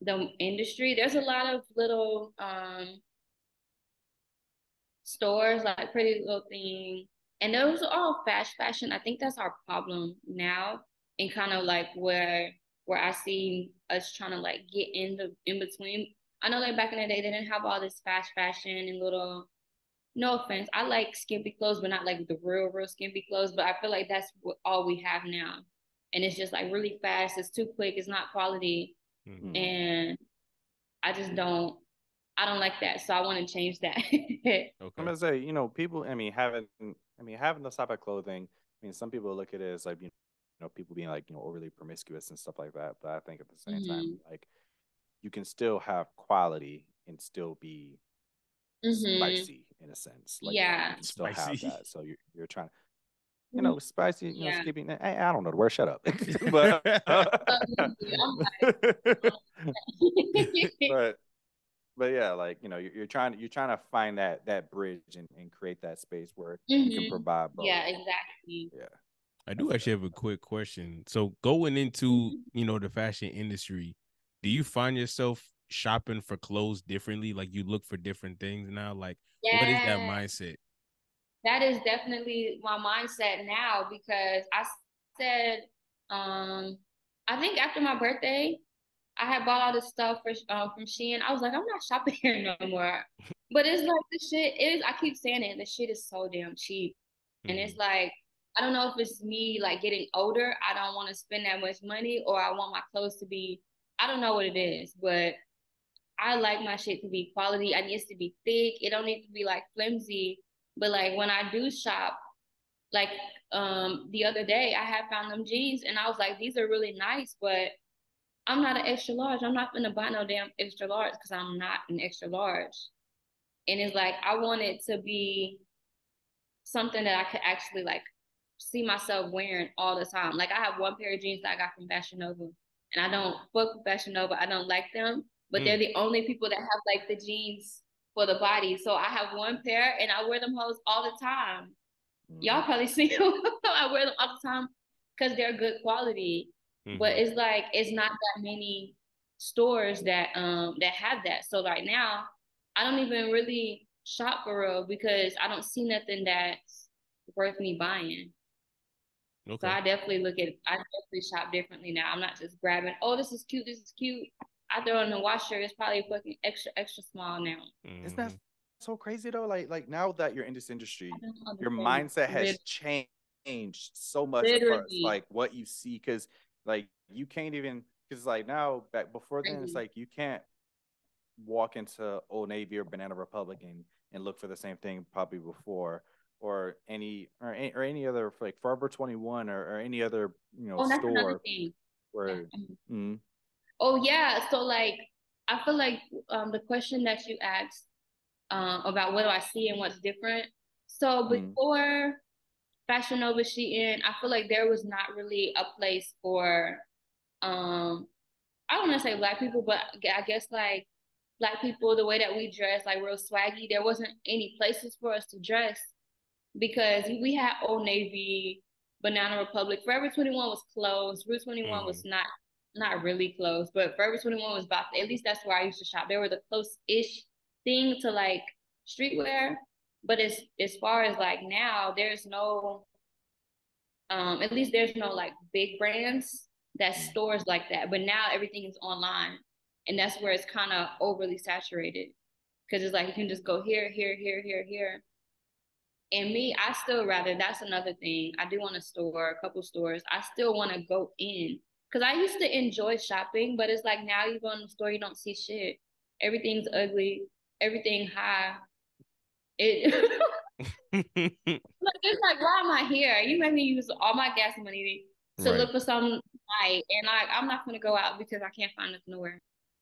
the industry. There's a lot of little um stores like Pretty Little Thing, and those are all fast fashion. I think that's our problem now and kind of like where where I see us trying to like get in the in between. I know like back in the day they didn't have all this fast fashion and little no offense. I like skimpy clothes, but not like the real, real skimpy clothes. But I feel like that's what all we have now. And it's just like really fast, it's too quick, it's not quality. Mm-hmm. And I just don't I don't like that. So I want to change that. okay. I'm gonna say, you know, people I mean having I mean having this type of clothing, I mean some people look at it as like you know people being like you know overly promiscuous and stuff like that but i think at the same mm-hmm. time like you can still have quality and still be mm-hmm. spicy in a sense like yeah you can still spicy. have that so you're, you're trying to you know, spicy, you yeah. know, skipping. I, I don't know the word. Shut up. but, but, but yeah, like you know, you're, you're, trying, you're trying to find that that bridge and, and create that space where mm-hmm. you can mm-hmm. provide both. Yeah, exactly. Yeah. I do actually have a quick question. So going into, mm-hmm. you know, the fashion industry, do you find yourself shopping for clothes differently? Like you look for different things now? Like yeah. what is that mindset? That is definitely my mindset now because I said um I think after my birthday, I had bought all this stuff for um, from Shein. I was like, I'm not shopping here no more. But it's like the shit is. I keep saying it. The shit is so damn cheap, mm-hmm. and it's mm-hmm. like I don't know if it's me like getting older. I don't want to spend that much money, or I want my clothes to be. I don't know what it is, but I like my shit to be quality. It needs to be thick. It don't need to be like flimsy. But like when I do shop, like um the other day, I had found them jeans, and I was like, these are really nice, but I'm not an extra large. I'm not gonna buy no damn extra large because I'm not an extra large. And it's like I want it to be something that I could actually like see myself wearing all the time. Like I have one pair of jeans that I got from Fashion Nova, and I don't fuck with Fashion Nova. I don't like them, but mm. they're the only people that have like the jeans for the body. So I have one pair, and I wear them hoes all the time. Mm. Y'all probably see them. I wear them all the time because they're good quality. Mm-hmm. But it's like it's not that many stores that um that have that. So right now, I don't even really shop for real because I don't see nothing that's worth me buying. Okay. So I definitely look at I definitely shop differently now. I'm not just grabbing, oh, this is cute, this is cute. I throw in the washer, it's probably fucking extra, extra small now. Mm-hmm. Isn't that so crazy though? Like like now that you're in this industry, your mindset has changed so much as like what you see because like you can't even because like now back before then it's like you can't walk into Old Navy or Banana Republic and, and look for the same thing probably before or any or any, or any other like Forever 21 or, or any other you know oh, store where mm-hmm. oh yeah so like I feel like um the question that you asked um about what do I see and what's different so mm-hmm. before mm-hmm. Fashion Nova Shein I feel like there was not really a place for um I don't want to say black people but I guess like black people, the way that we dress, like real swaggy. There wasn't any places for us to dress because we had Old Navy, Banana Republic. Forever 21 was closed. Rue 21 mm. was not not really close, but Forever 21 was about at least that's where I used to shop. They were the close-ish thing to like streetwear. But as as far as like now, there's no um at least there's no like big brands that mm. stores like that. But now everything is online. And that's where it's kind of overly saturated. Cause it's like you can just go here, here, here, here, here. And me, I still rather that's another thing. I do want a store, a couple stores. I still want to go in because I used to enjoy shopping, but it's like now you go in the store, you don't see shit. Everything's ugly, everything high. It like it's like, why am I here? You made me use all my gas money to right. look for some night, and I I'm not gonna go out because I can't find nothing to wear.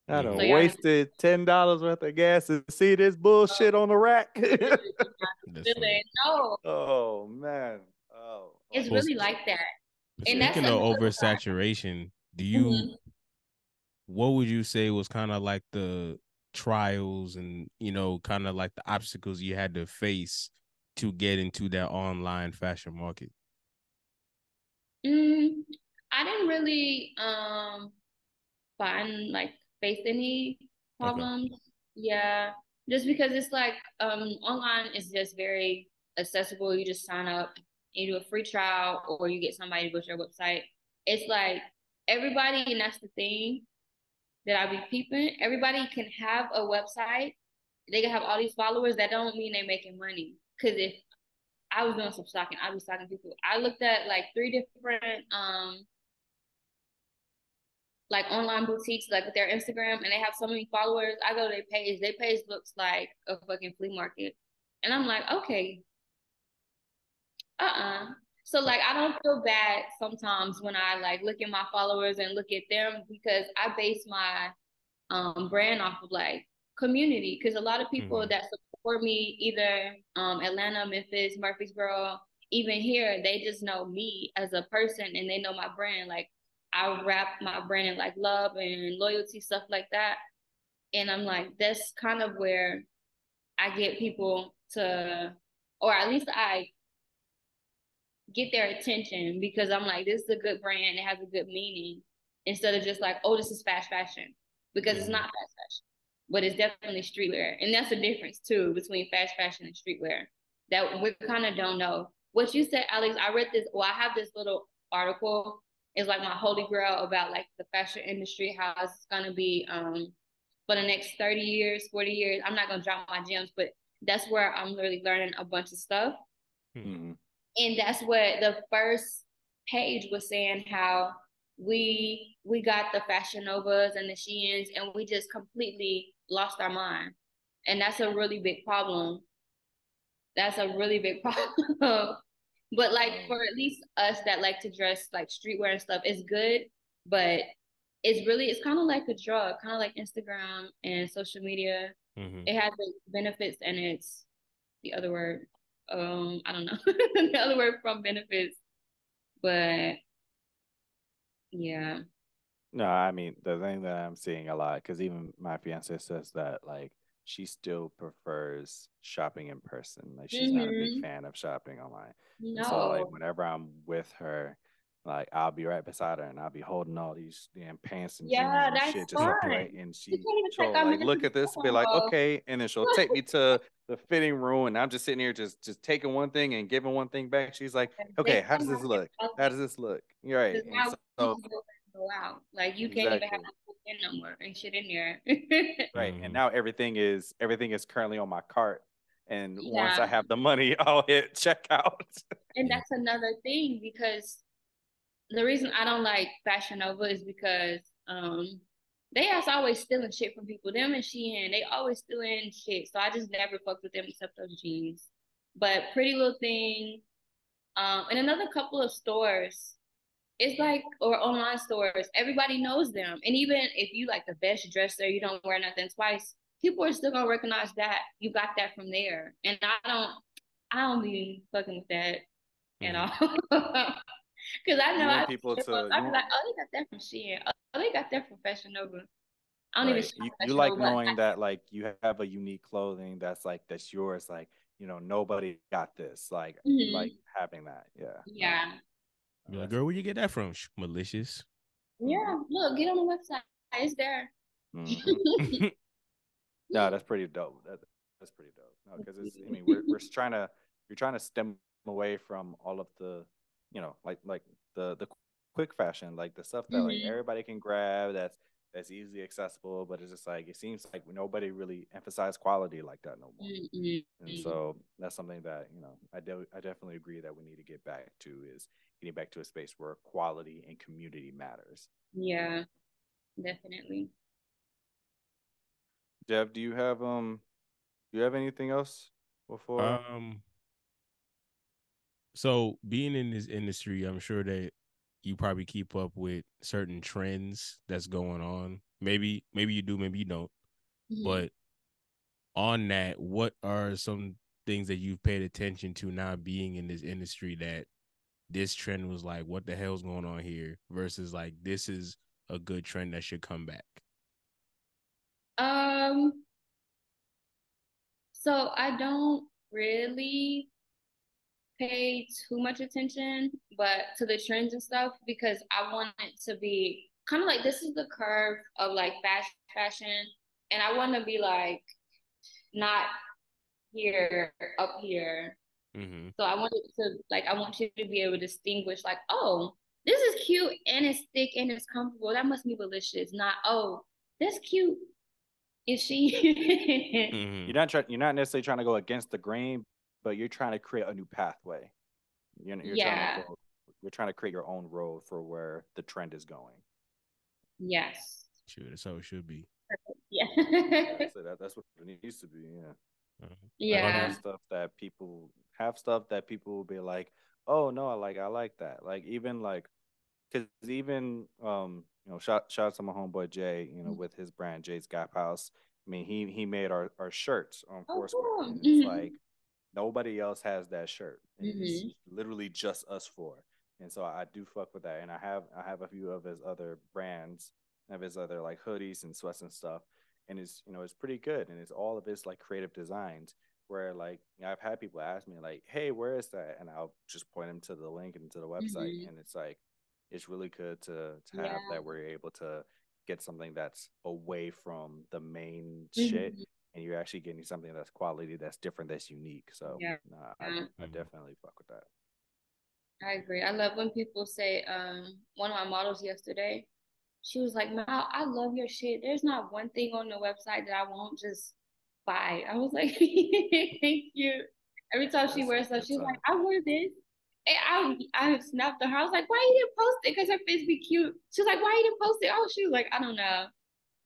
I done so, yeah, wasted ten dollars worth of gas to see this bullshit on the rack. really, no. Oh man. Oh. It's really like that. And Speaking of oversaturation, do you mm-hmm. what would you say was kind of like the trials and you know, kind of like the obstacles you had to face to get into that online fashion market? Mm, I didn't really um find like face any problems. Okay. Yeah. Just because it's like um online is just very accessible. You just sign up you do a free trial or you get somebody to go to your website. It's like everybody, and that's the thing that I be peeping. Everybody can have a website. They can have all these followers. That don't mean they're making money. Cause if I was doing some stocking, I was stalking people. I looked at like three different um like online boutiques, like with their Instagram, and they have so many followers. I go to their page. Their page looks like a fucking flea market, and I'm like, okay, uh-uh. So like I don't feel bad sometimes when I like look at my followers and look at them because I base my um brand off of like community because a lot of people mm-hmm. that support me either um Atlanta, Memphis, Murfreesboro, even here, they just know me as a person and they know my brand. Like I wrap my brand in like love and loyalty, stuff like that. And I'm like, that's kind of where I get people to or at least I get their attention because I'm like, this is a good brand. It has a good meaning instead of just like, oh, this is fast fashion because it's not fast fashion, but it's definitely streetwear. And that's the difference too between fast fashion and streetwear that we kind of don't know. What you said, Alex, I read this. Well, I have this little article. It's like my holy grail about like the fashion industry, how it's gonna be um for the next 30 years, 40 years. I'm not gonna drop my gems, but that's where I'm really learning a bunch of stuff. Mm-hmm and that's what the first page was saying how we we got the fashion novas and the sheins and we just completely lost our mind. And that's a really big problem. That's a really big problem. But like for at least us that like to dress like streetwear and stuff it's good but it's really it's kind of like a drug kind of like instagram and social media. Mm-hmm. it has its benefits and it's the other word um I don't know the other word from benefits, but yeah. No, I mean the thing that I'm seeing a lot because even my fiance says that like she still prefers shopping in person. Like she's mm-hmm. not a big mm-hmm. fan of shopping online. No. so like whenever I'm with her, like I'll be right beside her and I'll be holding all these damn pants and yeah, jeans and shit just upright and she she'll like look at this and be like, okay, and then she'll take me to the fitting room and I'm just sitting here just just taking one thing and giving one thing back. She's like, okay, how does this look? How does this look? You're right. So, go out. Like you can't exactly. even have in no more and shit in there. right. And mm-hmm. now everything is everything is currently on my cart. And yeah. once I have the money, I'll hit checkout. and that's another thing because the reason I don't like Fashion Nova is because um they are always stealing shit from people. Them and Shein, they always stealing shit. So I just never fucked with them except those jeans. But Pretty Little Thing, um, and another couple of stores, it's like or online stores, everybody knows them. And even if you like the best dresser, you don't wear nothing twice, people are still gonna recognize that you got that from there. And I don't I don't be fucking with that mm. at all. Because I know I, people to, I be like, oh, they got that from Shein. Oh, they got that from Fashion Nova. I don't Right. even. You, you like but knowing I- that like you have a unique clothing that's like that's yours. Like you know nobody got this. Like Mhm. like having that. Yeah. Yeah. Be like, girl, where you get that from? Shh, Malicioux. Yeah. Look, get on the website. It's there. Mhm. No, that's pretty dope. That, that's pretty dope. No, because it's. I mean, we're we're trying to you're trying to stem away from all of the, you know, like like the the quick fashion, like the stuff that like Mhm. everybody can grab. That's that's easily accessible, but it's just like it seems like nobody really emphasize quality like that no more. Mhm. And so that's something that you know I de- I definitely agree that we need to get back to is getting back to a space where quality and community matters. Yeah. Definitely. Jeff, do you have um, do you have anything else before? Um. So being in this industry, I'm sure that you probably keep up with certain trends that's going on. Maybe, maybe you do, maybe you don't. Mhm. But on that, what are some things that you've paid attention to now being in this industry that this trend was like, what the hell's going on here? Versus like this is a good trend that should come back. Um, so I don't really pay too much attention, but to the trends and stuff because I want it to be kind of like this is the curve of like fast fashion, and I want to be like not here up here. Mm-hmm. So I want it to like I want you to be able to distinguish like, oh, this is cute and it's thick and it's comfortable. That must be delicious. Not oh, that's cute. Is she? Mm-hmm. You're not trying. You're not necessarily trying to go against the grain, but you're trying to create a new pathway. You're, you're Yeah. trying to you're trying to create your own road for where the trend is going. yes. Sure, that's how it should be. Yeah. So that, that's what it needs to be. Yeah. Uh-huh. Yeah. have stuff that people have stuff that people will be like, oh no, I like I like that. Like even like, cause even um you know shout shout out to my homeboy Jay, you know Mhm. with his brand Jay's Gap House. I mean he he made our our shirts on Oh, Four Square. cool. And it's Mhm. like nobody else has that shirt. And It's literally just us four. And so I do fuck with that. And I have I have a few of his other brands, of his other like hoodies and sweats and stuff. And it's you know it's pretty good. And it's all of his like creative designs where like you know, I've had people ask me like, "Hey, where is that?" And I'll just point them to the link and to the website, Mhm. and it's like it's really good to to have Yeah. that where you're able to get something that's away from the main shit, Mhm. And you're actually getting something that's quality, that's different, that's unique. So Yeah. nah, I. I definitely fuck with that. I agree. I love when people say, um, one of my models yesterday, she was like, Mal, I love your shit. There's not one thing on the website that I won't just buy. I was like, thank you. Every time she That's wears stuff, she's like. I wore this. And I I snapped at her. I was like, why you didn't post it? Because her face be cute. She was like, why you didn't post it? Oh, she was like, I don't know.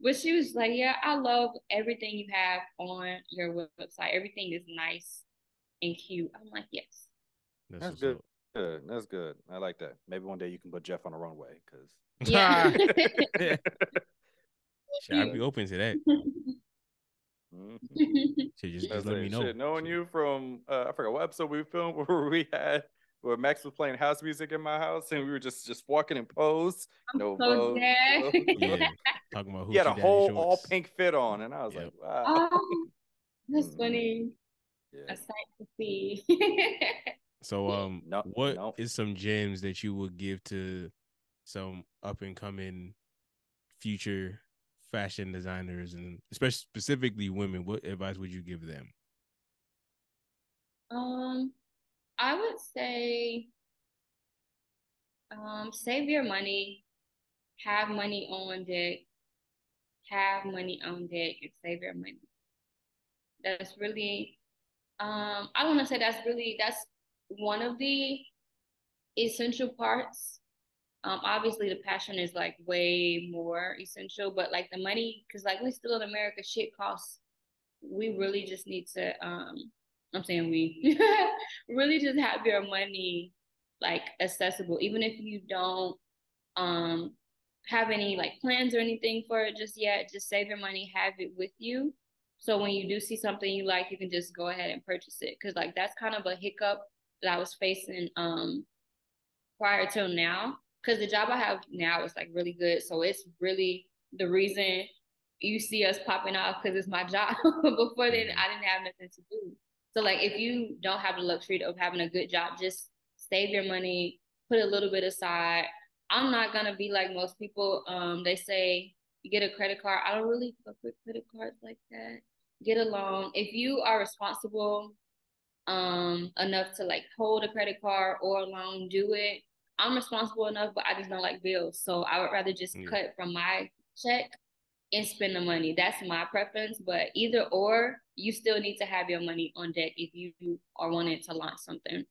But she was like, yeah, I love everything you have on your website. Everything is nice and cute. I'm like, yes. That's, That's good. Good. That's good. I like that. Maybe one day you can put Jeff on the runway because Yeah. Shit, I'd be open to that. Shit, just, just let me know. Shit, knowing Shit. you from uh, I forgot what episode we filmed where we had where Max was playing house music in my house and we were just just walking in pose. No so Vogue, dead. no- Yeah, talking about He had a hoochie daddy whole all pink fit on, and I was Yep. like, wow. Oh, that's Mm. funny. Yeah. A sight to see. So, um, No, what is no. some gems that you would give to some up and coming future fashion designers and especially specifically women? What advice would you give them? um, I would say, um, save your money, have money on deck, have money on deck, and save your money. That's really, um, I want to say that's really that's one of the essential parts. Um, obviously the passion is like way more essential, but like the money, because like we still in America, shit costs. We really just need to, um, I'm saying we really just have your money like accessible, even if you don't um have any like plans or anything for it just yet. Just save your money, have it with you. So when you do see something you like, you can just go ahead and purchase it. Cause like that's kind of a hiccup that I was facing um prior till now. Cause the job I have now is like really good. So it's really the reason you see us popping off because it's my job. Before then, I didn't have nothing to do. So like, if you don't have the luxury of having a good job, just save your money, put a little bit aside. I'm not gonna be like most people. Um, they say you get a credit card. I don't really fuck with credit cards like that. Get a loan. If you are responsible um enough to like hold a credit card or a loan, do it. I'm responsible enough, but I just don't like bills. So I would rather just yeah. cut from my check and spend the money. That's my preference. But either or, you still need to have your money on deck if you are wanting to launch something.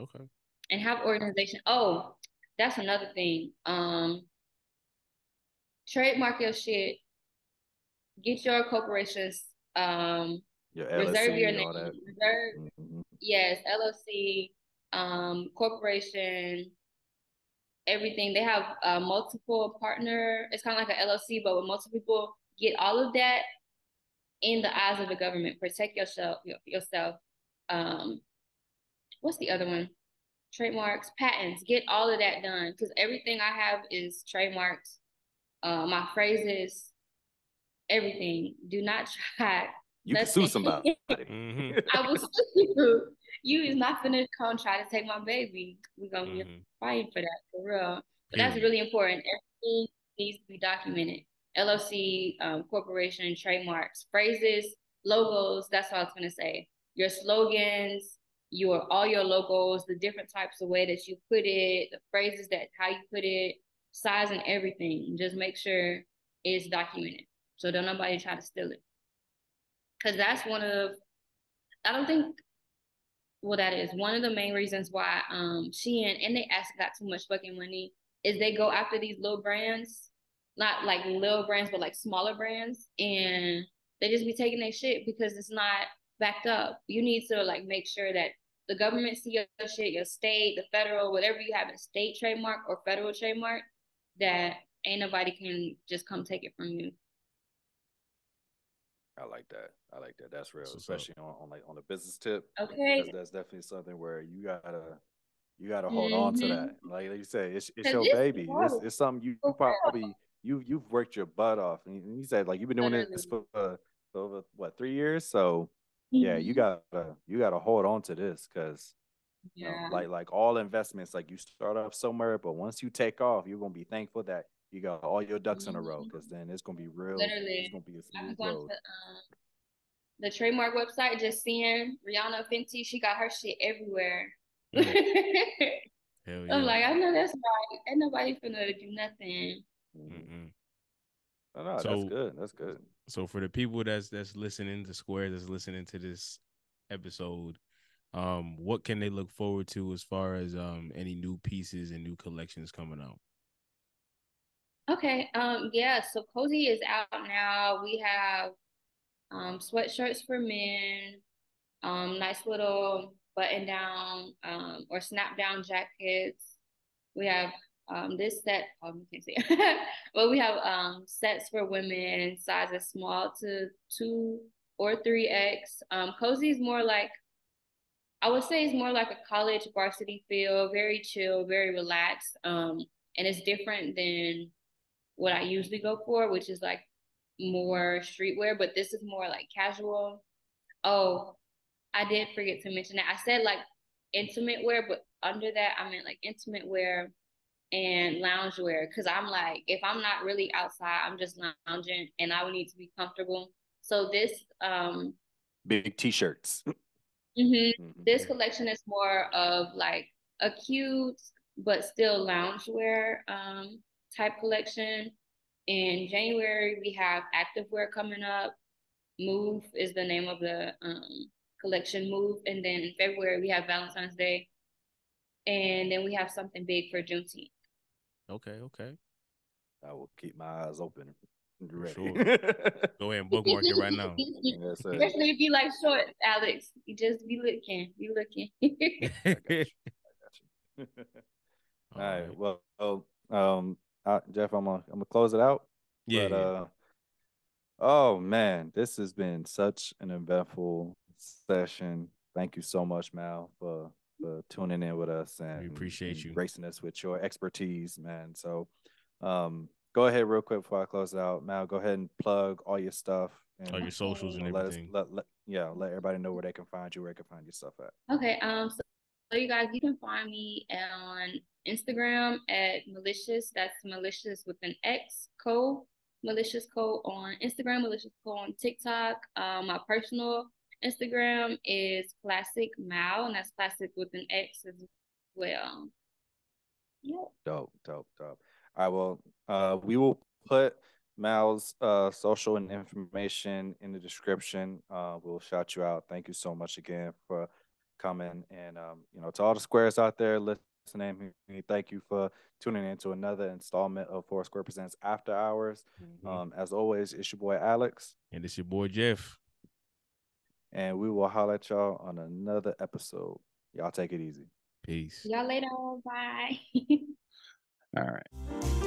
Okay. And have organization. Oh, that's another thing. Um, trademark your shit. Get your corporations. Um, your LLC, reserve your name. Reserve. Mm-hmm. Yes, LLC, um, corporation, everything. They have a multiple partner. It's kind of like an LLC, but with multiple people. Get all of that in the eyes of the government. Protect yourself. Yourself. Um, what's the other one? Trademarks, patents. Get all of that done because everything I have is trademarks. Uh, my phrases, everything. Do not try. You can sue somebody. mm-hmm. I will sue you you is not gonna come try to take my baby. We're gonna mm-hmm. be fighting for that for real. But that's really important. Everything needs to be documented. LLC, um, corporation, trademarks, phrases, logos. That's all I was gonna say. Your slogans, your all your logos, the different types of way that you put it, the phrases that how you put it, size and everything. Just make sure it's documented. So don't nobody try to steal it. Cause that's one of I don't think well, that is one of the main reasons why um Shein and they ask got too much fucking money is they go after these little brands, not like little brands, but like smaller brands, and they just be taking their shit because it's not backed up. You need to like make sure that the government see your shit, your state, the federal, whatever you have a state trademark or federal trademark, that ain't nobody can just come take it from you. I like that. I like that. That's real, especially on, on like on the business tip. Okay. That's, that's, definitely something where you gotta you gotta hold mm-hmm. on to that. Mm-hmm. Like, you say, it's it's your baby. It's, it's something you, you probably you you've worked your butt off. And you said like you've been doing Literally. this for, uh, for over what three years. So. Yeah, you mm-hmm. gotta you gotta hold on to this because yeah. You know, like like all investments, like you start off somewhere, but once you take off, you're gonna be thankful that you got all your ducks mm-hmm. in a row because then it's gonna be real. Literally, it's gonna be a smooth road. To, um, the trademark website, just seeing Rihanna Fenty, she got her shit everywhere. Mm. Hell yeah. I'm like, I know that's right. Ain't nobody finna do nothing. Mm-hmm. Oh, no, so, that's good. That's good. So for the people that's that's listening to Square, that's listening to this episode, um, what can they look forward to as far as um any new pieces and new collections coming out? Okay. Um. Yeah. So Cozy is out now. We have um sweatshirts for men. Um. Nice little button down um or snap down jackets. We have um this set. You can't see. but we have um sets for women, sizes small to two or three X. Um. Cozy is more like I would say it's more like a college varsity feel, very chill, very relaxed. Um, and it's different than what I usually go for, which is like more streetwear, but this is more like casual. Oh, I did forget to mention that. I said like intimate wear, but under that I meant like intimate wear and lounge wear. Cause I'm like, if I'm not really outside, I'm just lounging and I would need to be comfortable. So this um big t-shirts. Mm-hmm. Mm-hmm. This collection is more of like a cute but still loungewear um, type collection. In January, we have activewear coming up. Move is the name of the um, collection, Move. And then in February, we have Valentine's Day. And then we have something big for Juneteenth. Okay, okay. I will keep my eyes open. Sure. Go ahead and bookmark it right now. yes, Especially if you like short, Alex. You just be looking. Be looking. I got you. I got you. All right. Well, um, uh, Jeff, I'm gonna I'm gonna close it out. Yeah. But, uh, oh man, this has been such an eventful session. Thank you so much, Mal, for for tuning in with us and we appreciate you gracing us with your expertise, man. So, um, go ahead real quick before I close it out. Mal, go ahead and plug all your stuff and All your socials and let us let, let yeah let everybody know where they can find you, where they can find your stuff at. Okay, um, so, so you guys, you can find me on Instagram at Malicioux. That's malicious with an X co. Malicioux co on Instagram. Malicioux co on TikTok. Um, my personal Instagram is classic Mal, and that's classic with an X as well. Yep. Dope, dope, dope. All right, well, uh, we will put Mal's uh social and information in the description. Uh, we'll shout you out. Thank you so much again for coming, and um, you know, to all the squares out there listening, we thank you for tuning in to another installment of Four Square Presents After Hours. Mhm. Um, as always, it's your boy Alex, and it's your boy Jeff. And we will holler at y'all on another episode. Y'all take it easy. Peace. See y'all later. Bye. All right.